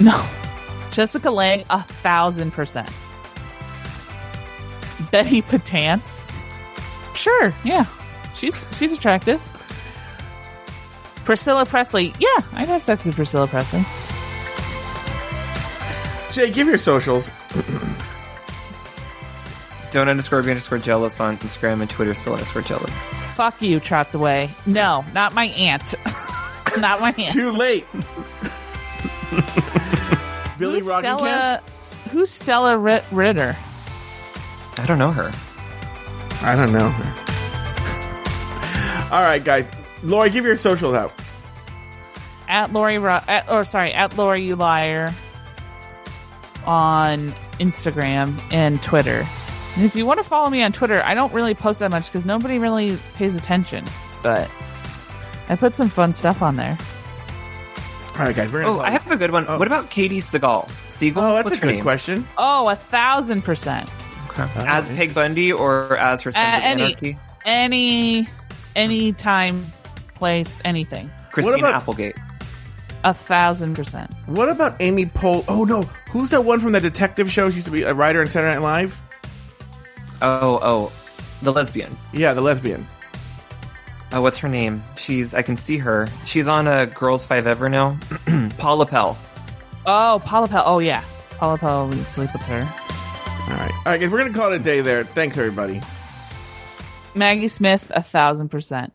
Speaker 2: No. Jessica Lange, a thousand percent. Betty Betance. Sure, yeah. She's she's attractive. Priscilla Presley. Yeah, I'd have sex with Priscilla Presley.
Speaker 1: Jay, give your socials.
Speaker 3: Don't underscore be underscore jealous on Instagram and Twitter still underscore jealous.
Speaker 2: Fuck you, trots away. No, not my aunt. not my aunt.
Speaker 1: Too late. Billy
Speaker 2: Who's
Speaker 1: Roggenkamp.
Speaker 2: Stella, who's Stella Rit- Ritter?
Speaker 3: I don't know her.
Speaker 1: I don't know. Her. All right, guys. Lori, give your socials out.
Speaker 2: At Lori, Ro- at, or sorry, at Lori You Liar on Instagram and Twitter. And if you want to follow me on Twitter, I don't really post that much because nobody really pays attention. But I put some fun stuff on there.
Speaker 1: All right, guys. We're gonna
Speaker 3: Oh, I have a good one.
Speaker 1: Oh.
Speaker 3: What about Katey Sagal? Siegel.
Speaker 1: Oh, that's
Speaker 3: What's
Speaker 1: a
Speaker 3: her
Speaker 1: good
Speaker 3: name?
Speaker 1: question.
Speaker 2: Oh, a thousand percent.
Speaker 3: As Peg Bundy or as her Sons
Speaker 2: Uh, any-
Speaker 3: Anarchy?
Speaker 2: Any, any time, place, anything.
Speaker 3: Christina
Speaker 1: about-
Speaker 3: Applegate.
Speaker 2: A thousand percent.
Speaker 1: What about Amy Pohl? Oh no, who's that one from the detective show? She used to be a writer in Saturday Night Live.
Speaker 3: Oh, oh, the lesbian.
Speaker 1: Yeah, the lesbian.
Speaker 3: Oh, what's her name? She's I can see her. She's on a Girls5eva now. Paula Pell.
Speaker 2: Oh, Paula Pell. Oh yeah, Paula Pell. We sleep with her.
Speaker 1: All right, all right, guys, we're gonna call it a day there. Thanks, everybody.
Speaker 2: Maggie Smith, a thousand percent.